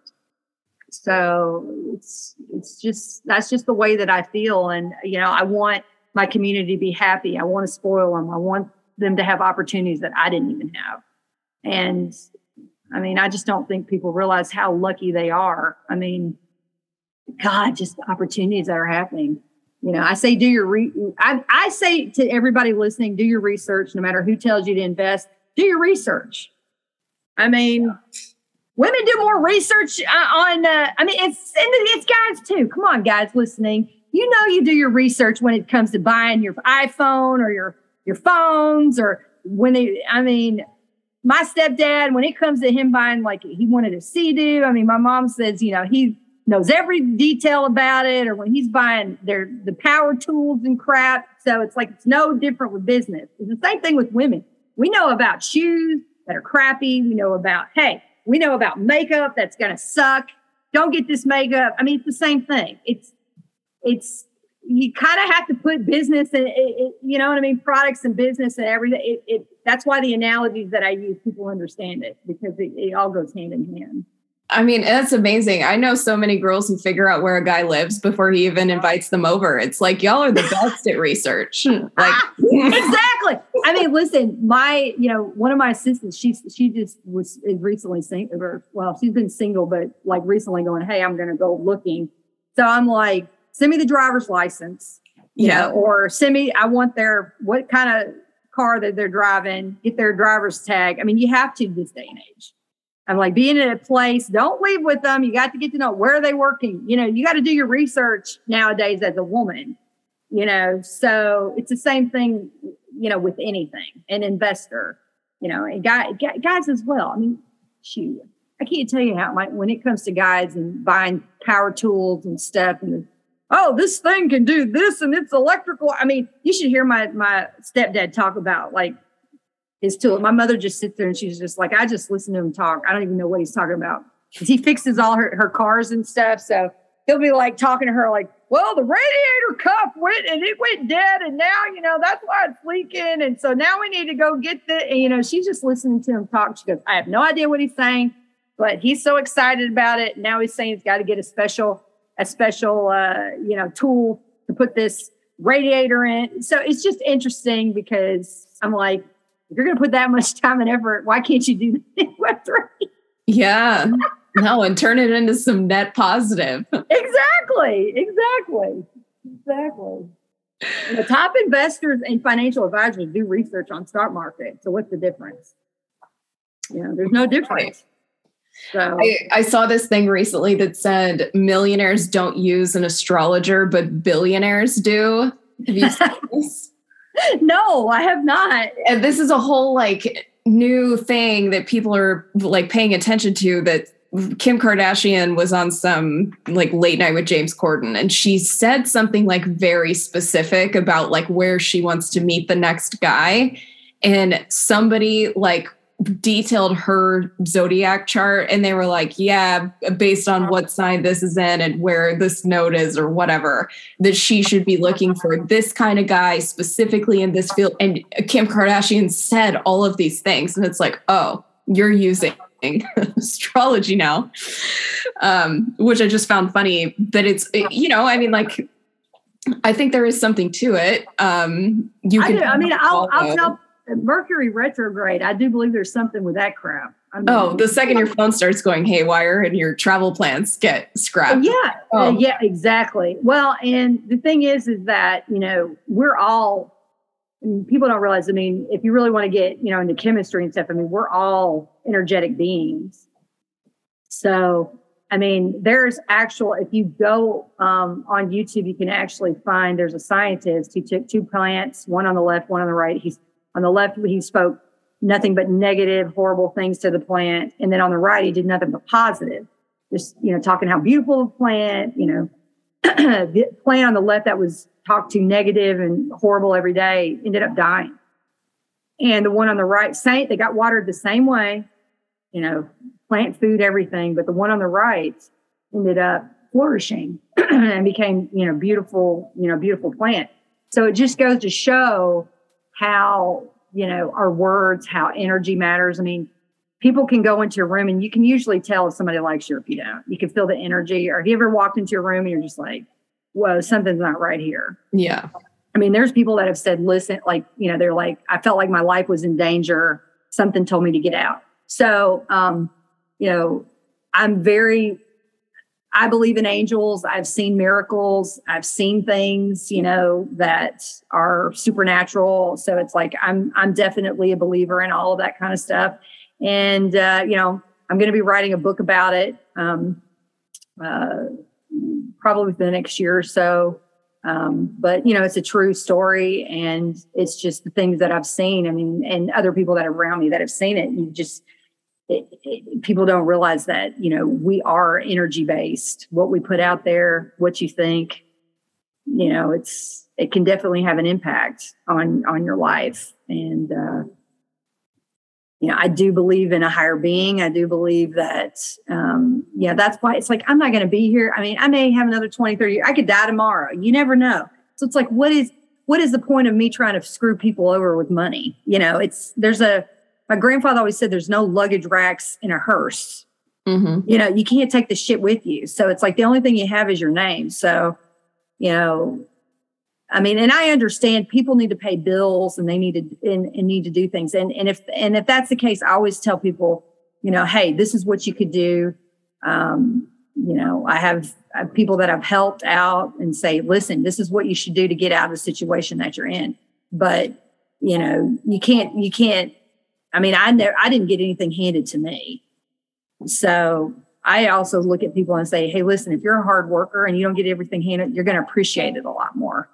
So it's it's just that's just the way that I feel. And you know, I want my community to be happy. I want to spoil them. I want them to have opportunities that I didn't even have. And I mean, I just don't think people realize how lucky they are. I mean, God, just the opportunities that are happening. You know, I say do your re I, I say to everybody listening, do your research, no matter who tells you to invest, do your research. I mean, women do more research uh, on uh, I mean, it's it's guys too. Come on, guys listening. You know you do your research when it comes to buying your iPhone or your your phones or when they I mean, my stepdad, when it comes to him buying like he wanted a Sea-Doo, I mean, my mom says, you know, he knows every detail about it, or when he's buying their the power tools and crap. So it's like it's no different with business. It's the same thing with women. We know about shoes that are crappy. We know about, hey, we know about makeup that's gonna suck. Don't get this makeup. I mean, it's the same thing. It's it's you kind of have to put business and you know what I mean, products and business and everything. It, it, that's why the analogies that I use, people understand it because it, it all goes hand in hand. I mean, that's amazing. I know so many girls who figure out where a guy lives before he even invites them over. It's like y'all are the best at research. Hmm. *laughs* Like *laughs* exactly. I mean, listen, my you know one of my assistants, she she just was recently single. Well, she's been single, but like recently going, hey, I'm going to go looking. So I'm like, send me the driver's license. Yeah. Know, or send me. I want their what kind of car that they're driving. Get their driver's tag. I mean, you have to this day and age. I'm like, being in a place, don't leave with them. You got to get to know where are they working. You know, you got to do your research nowadays as a woman, you know. So it's the same thing, you know, with anything, an investor, you know, and guy, guys as well. I mean, shoot, I can't tell you how, like, when it comes to guys and buying power tools and stuff and oh, this thing can do this and it's electrical. I mean, you should hear my my stepdad talk about like his tool. My mother just sits there and she's just like, I just listen to him talk. I don't even know what he's talking about he fixes all her, her cars and stuff. So he'll be like talking to her like, well, the radiator cup went and it went dead. And now, you know, that's why it's leaking. And so now we need to go get the, and, you know, she's just listening to him talk. She goes, I have no idea what he's saying, but he's so excited about it. Now he's saying he's got to get a special, a special, uh, you know, tool to put this radiator in. So it's just interesting because I'm like, you're going to put that much time and effort, why can't you do that *laughs* Web3? Yeah. no, and turn it into some net positive. exactly. Exactly. Exactly. And the top investors and financial advisors do research on stock market. So what's the difference? You know, there's no difference. So I, I, saw this thing recently that said millionaires don't use an astrologer, but billionaires do. Have you seen *laughs* this? *laughs* no, I have not. And this is a whole like new thing that people are like paying attention to that Kim Kardashian was on some like late night with James Corden and she said something like very specific about like where she wants to meet the next guy and somebody like detailed her zodiac chart and they were like yeah based on what sign this is in and where this node is or whatever that she should be looking for this kind of guy specifically in this field. And kim kardashian said all of these things and it's like oh you're using *laughs* astrology now um, which i just found funny that it's you know i mean like i think there is something to it. Um you can i, I mean i'll, I'll tell Mercury retrograde, I do believe there's something with that crap. I mean, oh, the second your phone starts going haywire and your travel plans get scrapped. Yeah, oh. uh, yeah, exactly. Well, and the thing is, is that you know we're all. I mean, people don't realize. I mean, if you really want to get you know into chemistry and stuff, I mean, we're all energetic beings. So, I mean, there's actual. If you go um, on YouTube, you can actually find there's a scientist who took two plants, one on the left, one on the right. He's on the left, he spoke nothing but negative, horrible things to the plant. And then on the right, he did nothing but positive. Just, you know, talking how beautiful the plant, you know, *clears throat* the plant on the left that was talked to negative and horrible every day ended up dying. And the one on the right, same, they got watered the same way, you know, plant food, everything. But the one on the right ended up flourishing *clears throat* and became, you know, beautiful, you know, beautiful plant. So it just goes to show how you know, our words, how energy matters. I mean, people can go into a room and you can usually tell if somebody likes you or if you don't. You can feel the energy. Or have you ever walked into a room and you're just like, whoa, something's not right here? Yeah. I mean, there's people that have said, listen, like, you know, they're like, I felt like my life was in danger. Something told me to get out. So, um, you know, I'm very, I believe in angels. I've seen miracles. I've seen things, you know, that are supernatural. So it's like I'm I'm definitely a believer in all of that kind of stuff. And uh, you know, I'm going to be writing a book about it, um, uh, probably within the next year or so. Um, but you know, it's a true story, and it's just the things that I've seen. I mean, and other people that are around me that have seen it. You just it, it, people don't realize that you know we are energy based. What we put out there, what you think, you know, it's it can definitely have an impact on on your life. And uh, you know, I do believe in a higher being. I do believe that, um, yeah, that's why it's like, I'm not going to be here. I mean, I may have another 20, 30 years. I could die tomorrow. You never know. So it's like, what is, what is the point of me trying to screw people over with money? You know, it's, there's a, my grandfather always said there's no luggage racks in a hearse. Mm-hmm. You know, you can't take the shit with you. So it's like the only thing you have is your name. So, you know, I mean, and I understand people need to pay bills and they need to and, and need to do things. And and if and if that's the case, I always tell people, you know, hey, this is what you could do. Um, you know, I have, I have people that I've helped out and say, listen, this is what you should do to get out of the situation that you're in. But you know, you can't, you can't I mean, I never, I didn't get anything handed to me. So I also look at people and say, hey, listen, if you're a hard worker and you don't get everything handed, you're going to appreciate it a lot more.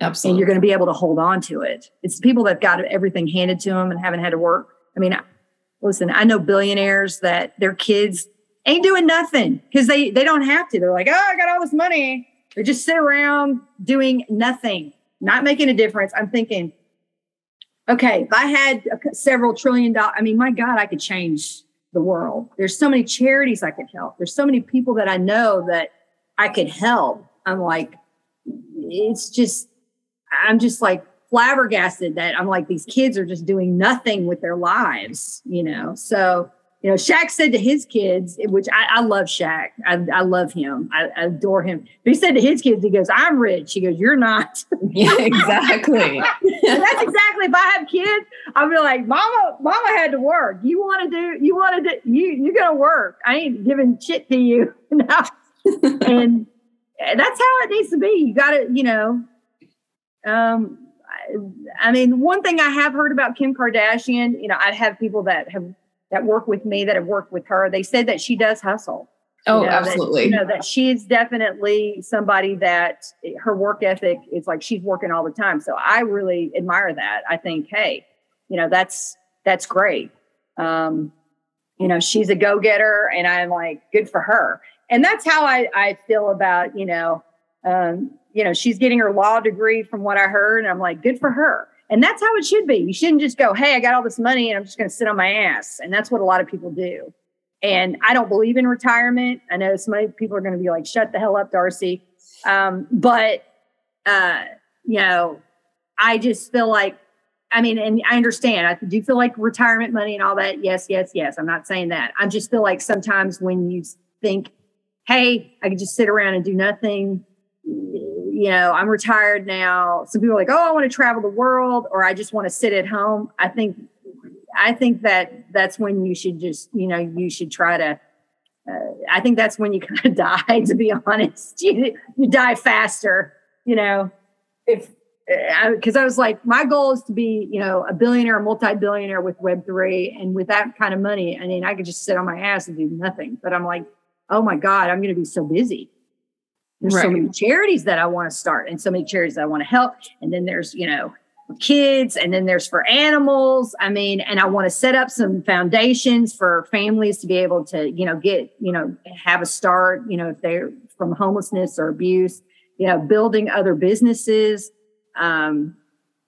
Absolutely. And you're going to be able to hold on to it. It's the people that got everything handed to them and haven't had to work. I mean, listen, I know billionaires that their kids ain't doing nothing because they they don't have to. They're like, oh, I got all this money. They just sit around doing nothing, not making a difference. I'm thinking, okay, if I had several trillion dollars, I mean, my God, I could change the world. There's so many charities I could help. There's so many people that I know that I could help. I'm like, it's just, I'm just like flabbergasted that I'm like, these kids are just doing nothing with their lives, you know? So you know, Shaq said to his kids, which I, I love Shaq. I, I love him. I, I, adore him. But he said to his kids, he goes, I'm rich. He goes, You're not. *laughs* Yeah, exactly. *laughs* that's exactly if I have kids, I'll be like, Mama, Mama had to work. You want to do, you want to do, you, you're going to work. I ain't giving shit to you. *laughs* and that's how it needs to be. You got to, you know, um, I mean, one thing I have heard about Kim Kardashian, you know, I have people that have that work with me that have worked with her, they said that she does hustle. Oh, you know, absolutely. That, you know, that she's definitely somebody that her work ethic is like she's working all the time. So I really admire that. I think, hey, you know, that's that's great. Um, you know, she's a go-getter and I'm like, good for her. And that's how I, I feel about, you know, um, you know, she's getting her law degree from what I heard. And I'm like, good for her. And that's how it should be. You shouldn't just go, hey, I got all this money and I'm just going to sit on my ass. And that's what a lot of people do. And I don't believe in retirement. I know some people are going to be like, shut the hell up, Darcy. Um, but, uh, you know, I just feel like, I mean, and I understand. I do feel like retirement money and all that. Yes, yes, yes. I'm not saying that. I just feel like sometimes when you think, hey, I could just sit around and do nothing, you know, I'm retired now. Some people are like, oh, I want to travel the world or I just want to sit at home. I think, I think that that's when you should just, you know, you should try to, uh, I think that's when you kind of *laughs* die, to be honest. You, you die faster, you know, if, because uh, I, I was like, my goal is to be, you know, a billionaire, a multi-billionaire with Web3. And with that kind of money, I mean, I could just sit on my ass and do nothing. But I'm like, oh my God, I'm going to be so busy. There's right. so many charities that I want to start and so many charities that I want to help. And then there's, you know, kids and then there's for animals. I mean, and I want to set up some foundations for families to be able to, you know, get, you know, have a start, you know, if they're from homelessness or abuse, you know, building other businesses. Um,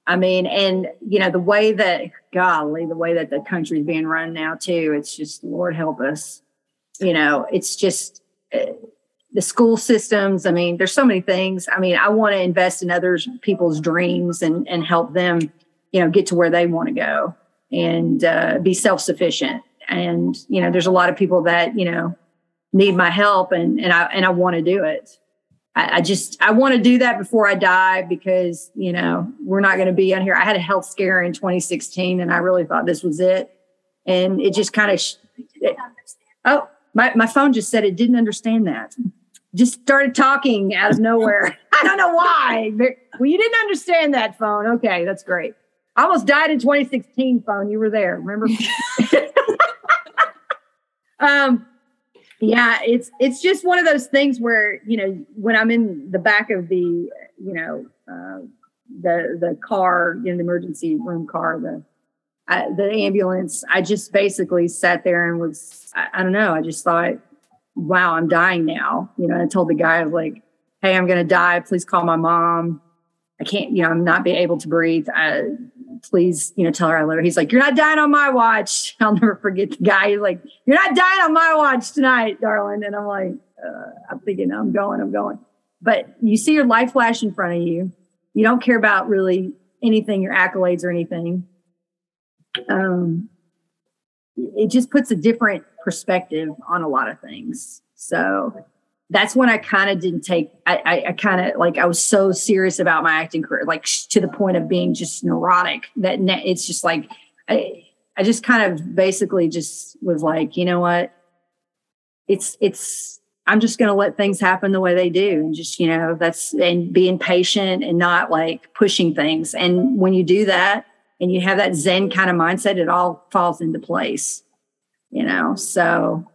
I mean, and you know, the way that golly, the way that the country's being run now too, it's just Lord help us. You know, it's just eh, the school systems. I mean, there's so many things. I mean, I want to invest in others people's dreams and and help them you know, get to where they want to go and uh, be self sufficient. And you know, there's a lot of people that you know need my help, and and I and I want to do it. I, I just I want to do that before I die because you know we're not going to be on here. I had a health scare in 2016, and I really thought this was it, and it just kind of. Sh- oh, my my phone just said it didn't understand that. Just started talking out of nowhere. *laughs* I don't know why. Well, you didn't understand that phone. Okay, that's great. I almost died in 2016. Phone, you were there. Remember? *laughs* um, yeah, it's it's just one of those things where you know when I'm in the back of the you know uh, the the car in the emergency room car the uh, the ambulance I just basically sat there and was I, I, don't know I just thought wow I'm dying now you know I told the guy I was like hey I'm gonna die please call my mom I can't you know I'm not be able to breathe I, please, you know, tell her I love her. He's like, you're not dying on my watch. *laughs* I'll never forget the guy. He's like, you're not dying on my watch tonight, darling. And I'm like, uh, I'm thinking, I'm going, I'm going. But you see your life flash in front of you. You don't care about really anything, your accolades or anything. Um, it just puts a different perspective on a lot of things. So that's when I kind of didn't take, I, I, I kind of like, I was so serious about my acting career, like to the point of being just neurotic that ne- it's just like, I, I just kind of basically just was like, you know what? It's, it's, I'm just going to let things happen the way they do. And just, you know, that's, and being patient and not like pushing things. And when you do that and you have that Zen kind of mindset, it all falls into place, you know? So,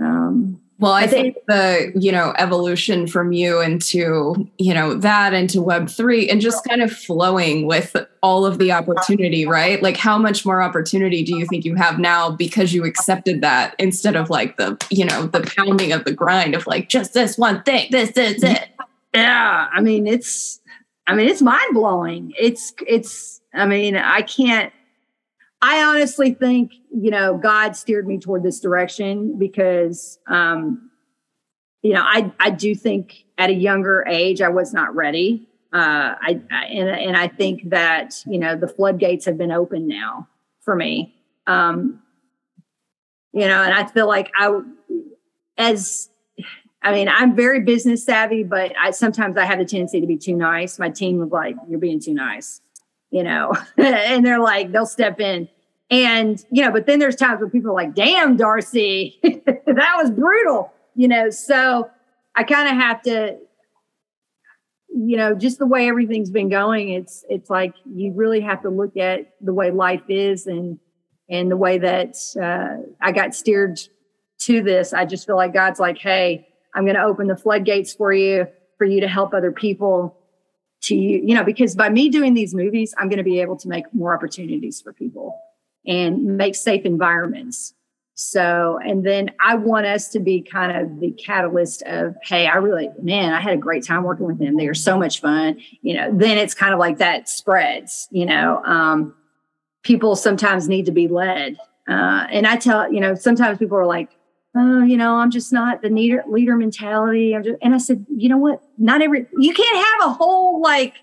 um, well, I think the, you know, evolution from you into, you know, that into Web3 and just kind of flowing with all of the opportunity, right? Like, how much more opportunity do you think you have now because you accepted that instead of like the, you know, the pounding of the grind of like just this one thing, this, is it. Yeah. I mean, it's, I mean, it's mind blowing. It's, it's, I mean, I can't, I honestly think, you know, God steered me toward this direction because, um, you know, I, I do think at a younger age, I was not ready. Uh, I, I and, and I think that, you know, the floodgates have been open now for me. Um, you know, and I feel like I, as, I mean, I'm very business savvy, but I sometimes I have the tendency to be too nice. My team was like, "You're being too nice," you know, *laughs* and they're like, they'll step in. And, you know, but then there's times where people are like, damn, Darcy, *laughs* that was brutal, you know. So I kind of have to, you know, just the way everything's been going, it's it's like you really have to look at the way life is and and the way that uh, I got steered to this. I just feel like God's like, hey, I'm going to open the floodgates for you, for you to help other people to you you know because by me doing these movies i'm going to be able to make more opportunities for people and make safe environments. So, and then I want us to be kind of the catalyst of, hey, I really, man, I had a great time working with them. They are so much fun. You know, then it's kind of like that spreads, you know, um, people sometimes need to be led. Uh, and I tell, you know, sometimes people are like, oh, you know, I'm just not the leader, leader mentality. I'm just, and I said, you know what? Not every, you can't have a whole like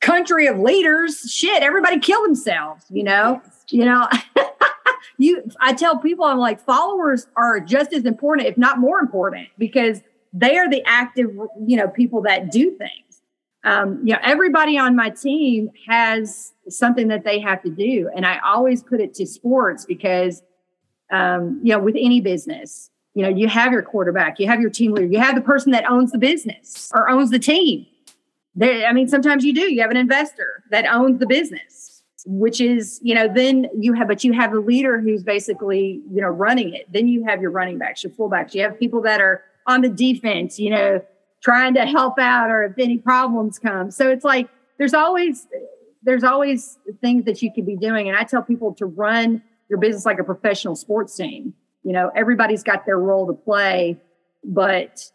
country of leaders. Shit, everybody kill themselves, you know? you know *laughs* you i tell people i'm like followers are just as important if not more important because they are the active you know people that do things um, you know everybody on my team has something that they have to do and i always put it to sports because um, you know with any business you know you have your quarterback you have your team leader you have the person that owns the business or owns the team. I mean sometimes you do you have an investor that owns the business which is you know then you have but you have a leader who's basically you know running it. Then you have your running backs your fullbacks. You have people that are on the defense you know trying to help out or if any problems come. So it's like there's always there's always things that you could be doing. And i tell people to run your business like a professional sports team you know everybody's got their role to play but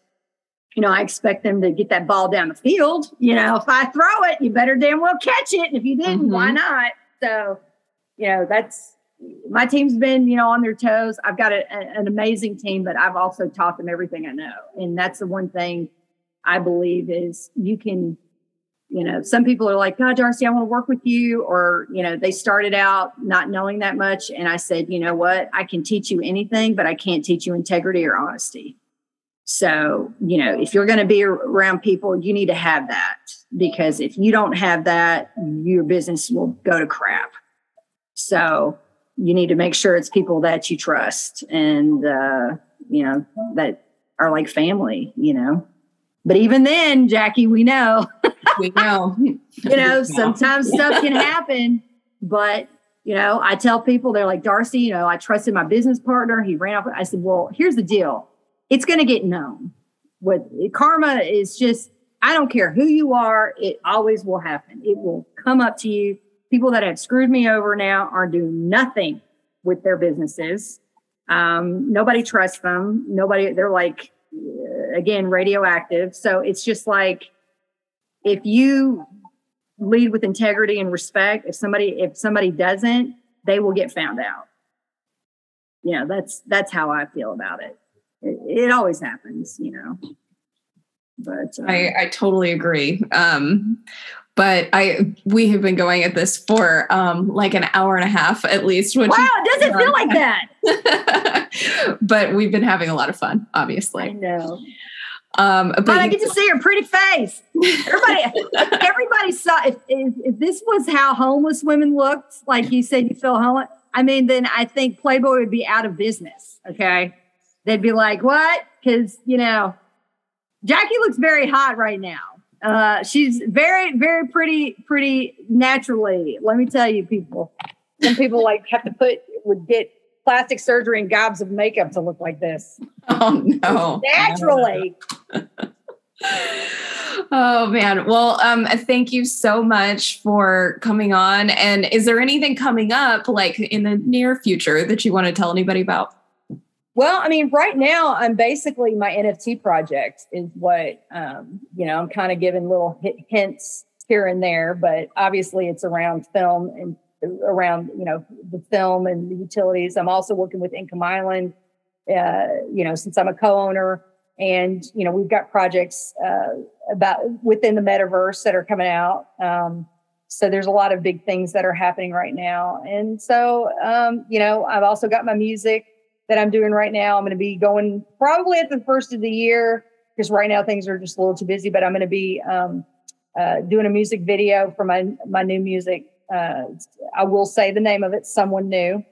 you know, I expect them to get that ball down the field. You know, if I throw it, you better damn well catch it. And if you didn't, mm-hmm. why not? So, you know, that's my team's been, you know, on their toes. I've got a, a, an amazing team, but I've also taught them everything I know. And that's the one thing I believe is you can, you know, some people are like, God, Darcy, I want to work with you. Or, you know, they started out not knowing that much. And I said, you know what? I can teach you anything, but I can't teach you integrity or honesty. So, you know, if you're going to be around people, you need to have that because if you don't have that, your business will go to crap. So, you need to make sure it's people that you trust and, uh, you know, that are like family, you know. But even then, Jackie, we know *laughs* we know. *laughs* you know, sometimes stuff can *laughs* happen, but you know, I tell people they're like, Darcy, you know, I trusted my business partner. He ran off. I said, well, here's the deal. It's going to get known. What karma is just, I don't care who you are. It always will happen. It will come up to you. People that have screwed me over now are doing nothing with their businesses. Um, nobody trusts them. Nobody, they're like, again, radioactive. So it's just like, if you lead with integrity and respect, if somebody if somebody doesn't, they will get found out. You know, that's that's how I feel about it. It, it always happens, you know. But uh, I I totally agree. Um, but I we have been going at this for um, like an hour and a half at least. Which wow, it doesn't feel like that. *laughs* but we've been having a lot of fun, obviously. I know. Um, but, but I get to see her pretty face. Everybody, everybody saw. If, if, if, this was how homeless women looked, like you said, you feel homeless. I mean, then I think Playboy would be out of business. Okay, they'd be like, "What?" Because you know, Jackie looks very hot right now. Uh, she's very, very pretty, pretty naturally. Let me tell you, people. Some people like have to put would get plastic surgery and gobs of makeup to look like this. Oh no. Naturally. *laughs* oh man. Well, um, thank you so much for coming on. And is there anything coming up like in the near future that you want to tell anybody about? Well, I mean, right now I'm basically my NFT project is what um, you know, I'm kind of giving little hints here and there, but obviously it's around film and around you know the film and the utilities. I'm also working with Income Island, uh, you know, since I'm a co-owner, and you know we've got projects uh, about within the metaverse that are coming out. Um, so there's a lot of big things that are happening right now, and so um, you know I've also got my music that I'm doing right now. I'm going to be going probably at the first of the year because right now things are just a little too busy. But I'm going to be um, uh, doing a music video for my my new music uh, I will say the name of it. Someone new.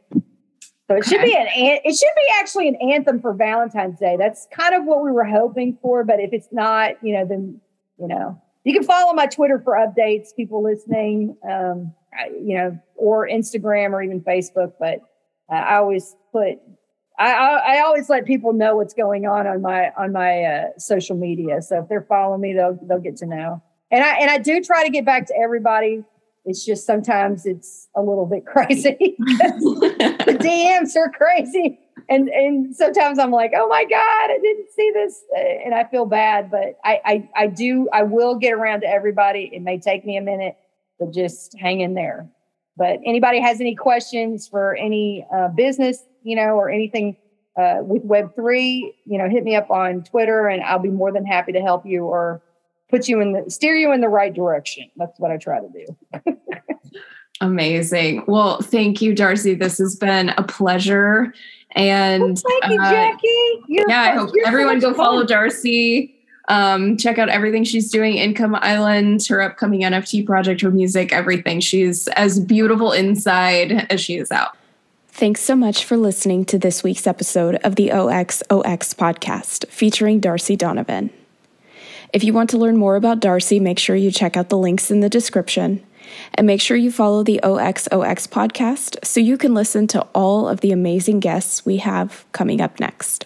So it should be an it should be actually an anthem for Valentine's Day. That's kind of what we were hoping for. But if it's not, you know, then you know you can follow my Twitter for updates. People listening, um, you know, or Instagram or even Facebook. But uh, I always put I, I, I, always let people know what's going on on my on my uh, social media. So if they're following me, they'll they'll get to know. And I and I do try to get back to everybody it's just sometimes it's a little bit *laughs* crazy. *laughs* *laughs* the DMs are crazy. And and sometimes I'm like, oh my God, I didn't see this. And I feel bad, but I, I I do I will get around to everybody. It may take me a minute, but just hang in there. But anybody has any questions for any uh, business, you know, or anything uh, with Web three, you know, hit me up on Twitter, and I'll be more than happy to help you or put you in the steer you in the right direction. That's what I try to do. *laughs* Amazing. Well, thank you, Darcy. This has been a pleasure. And well, thank you, uh, Jackie. You're yeah, I hope everyone so go fun. follow Darcy. Um, check out everything she's doing, Income Island, her upcoming NFT project, her music, everything. She's as beautiful inside as she is out. Thanks so much for listening to this week's episode of the OXOX podcast featuring Darcy Donavan. If you want to learn more about Darcy, make sure you check out the links in the description. And make sure you follow the OXOX podcast so you can listen to all of the amazing guests we have coming up next.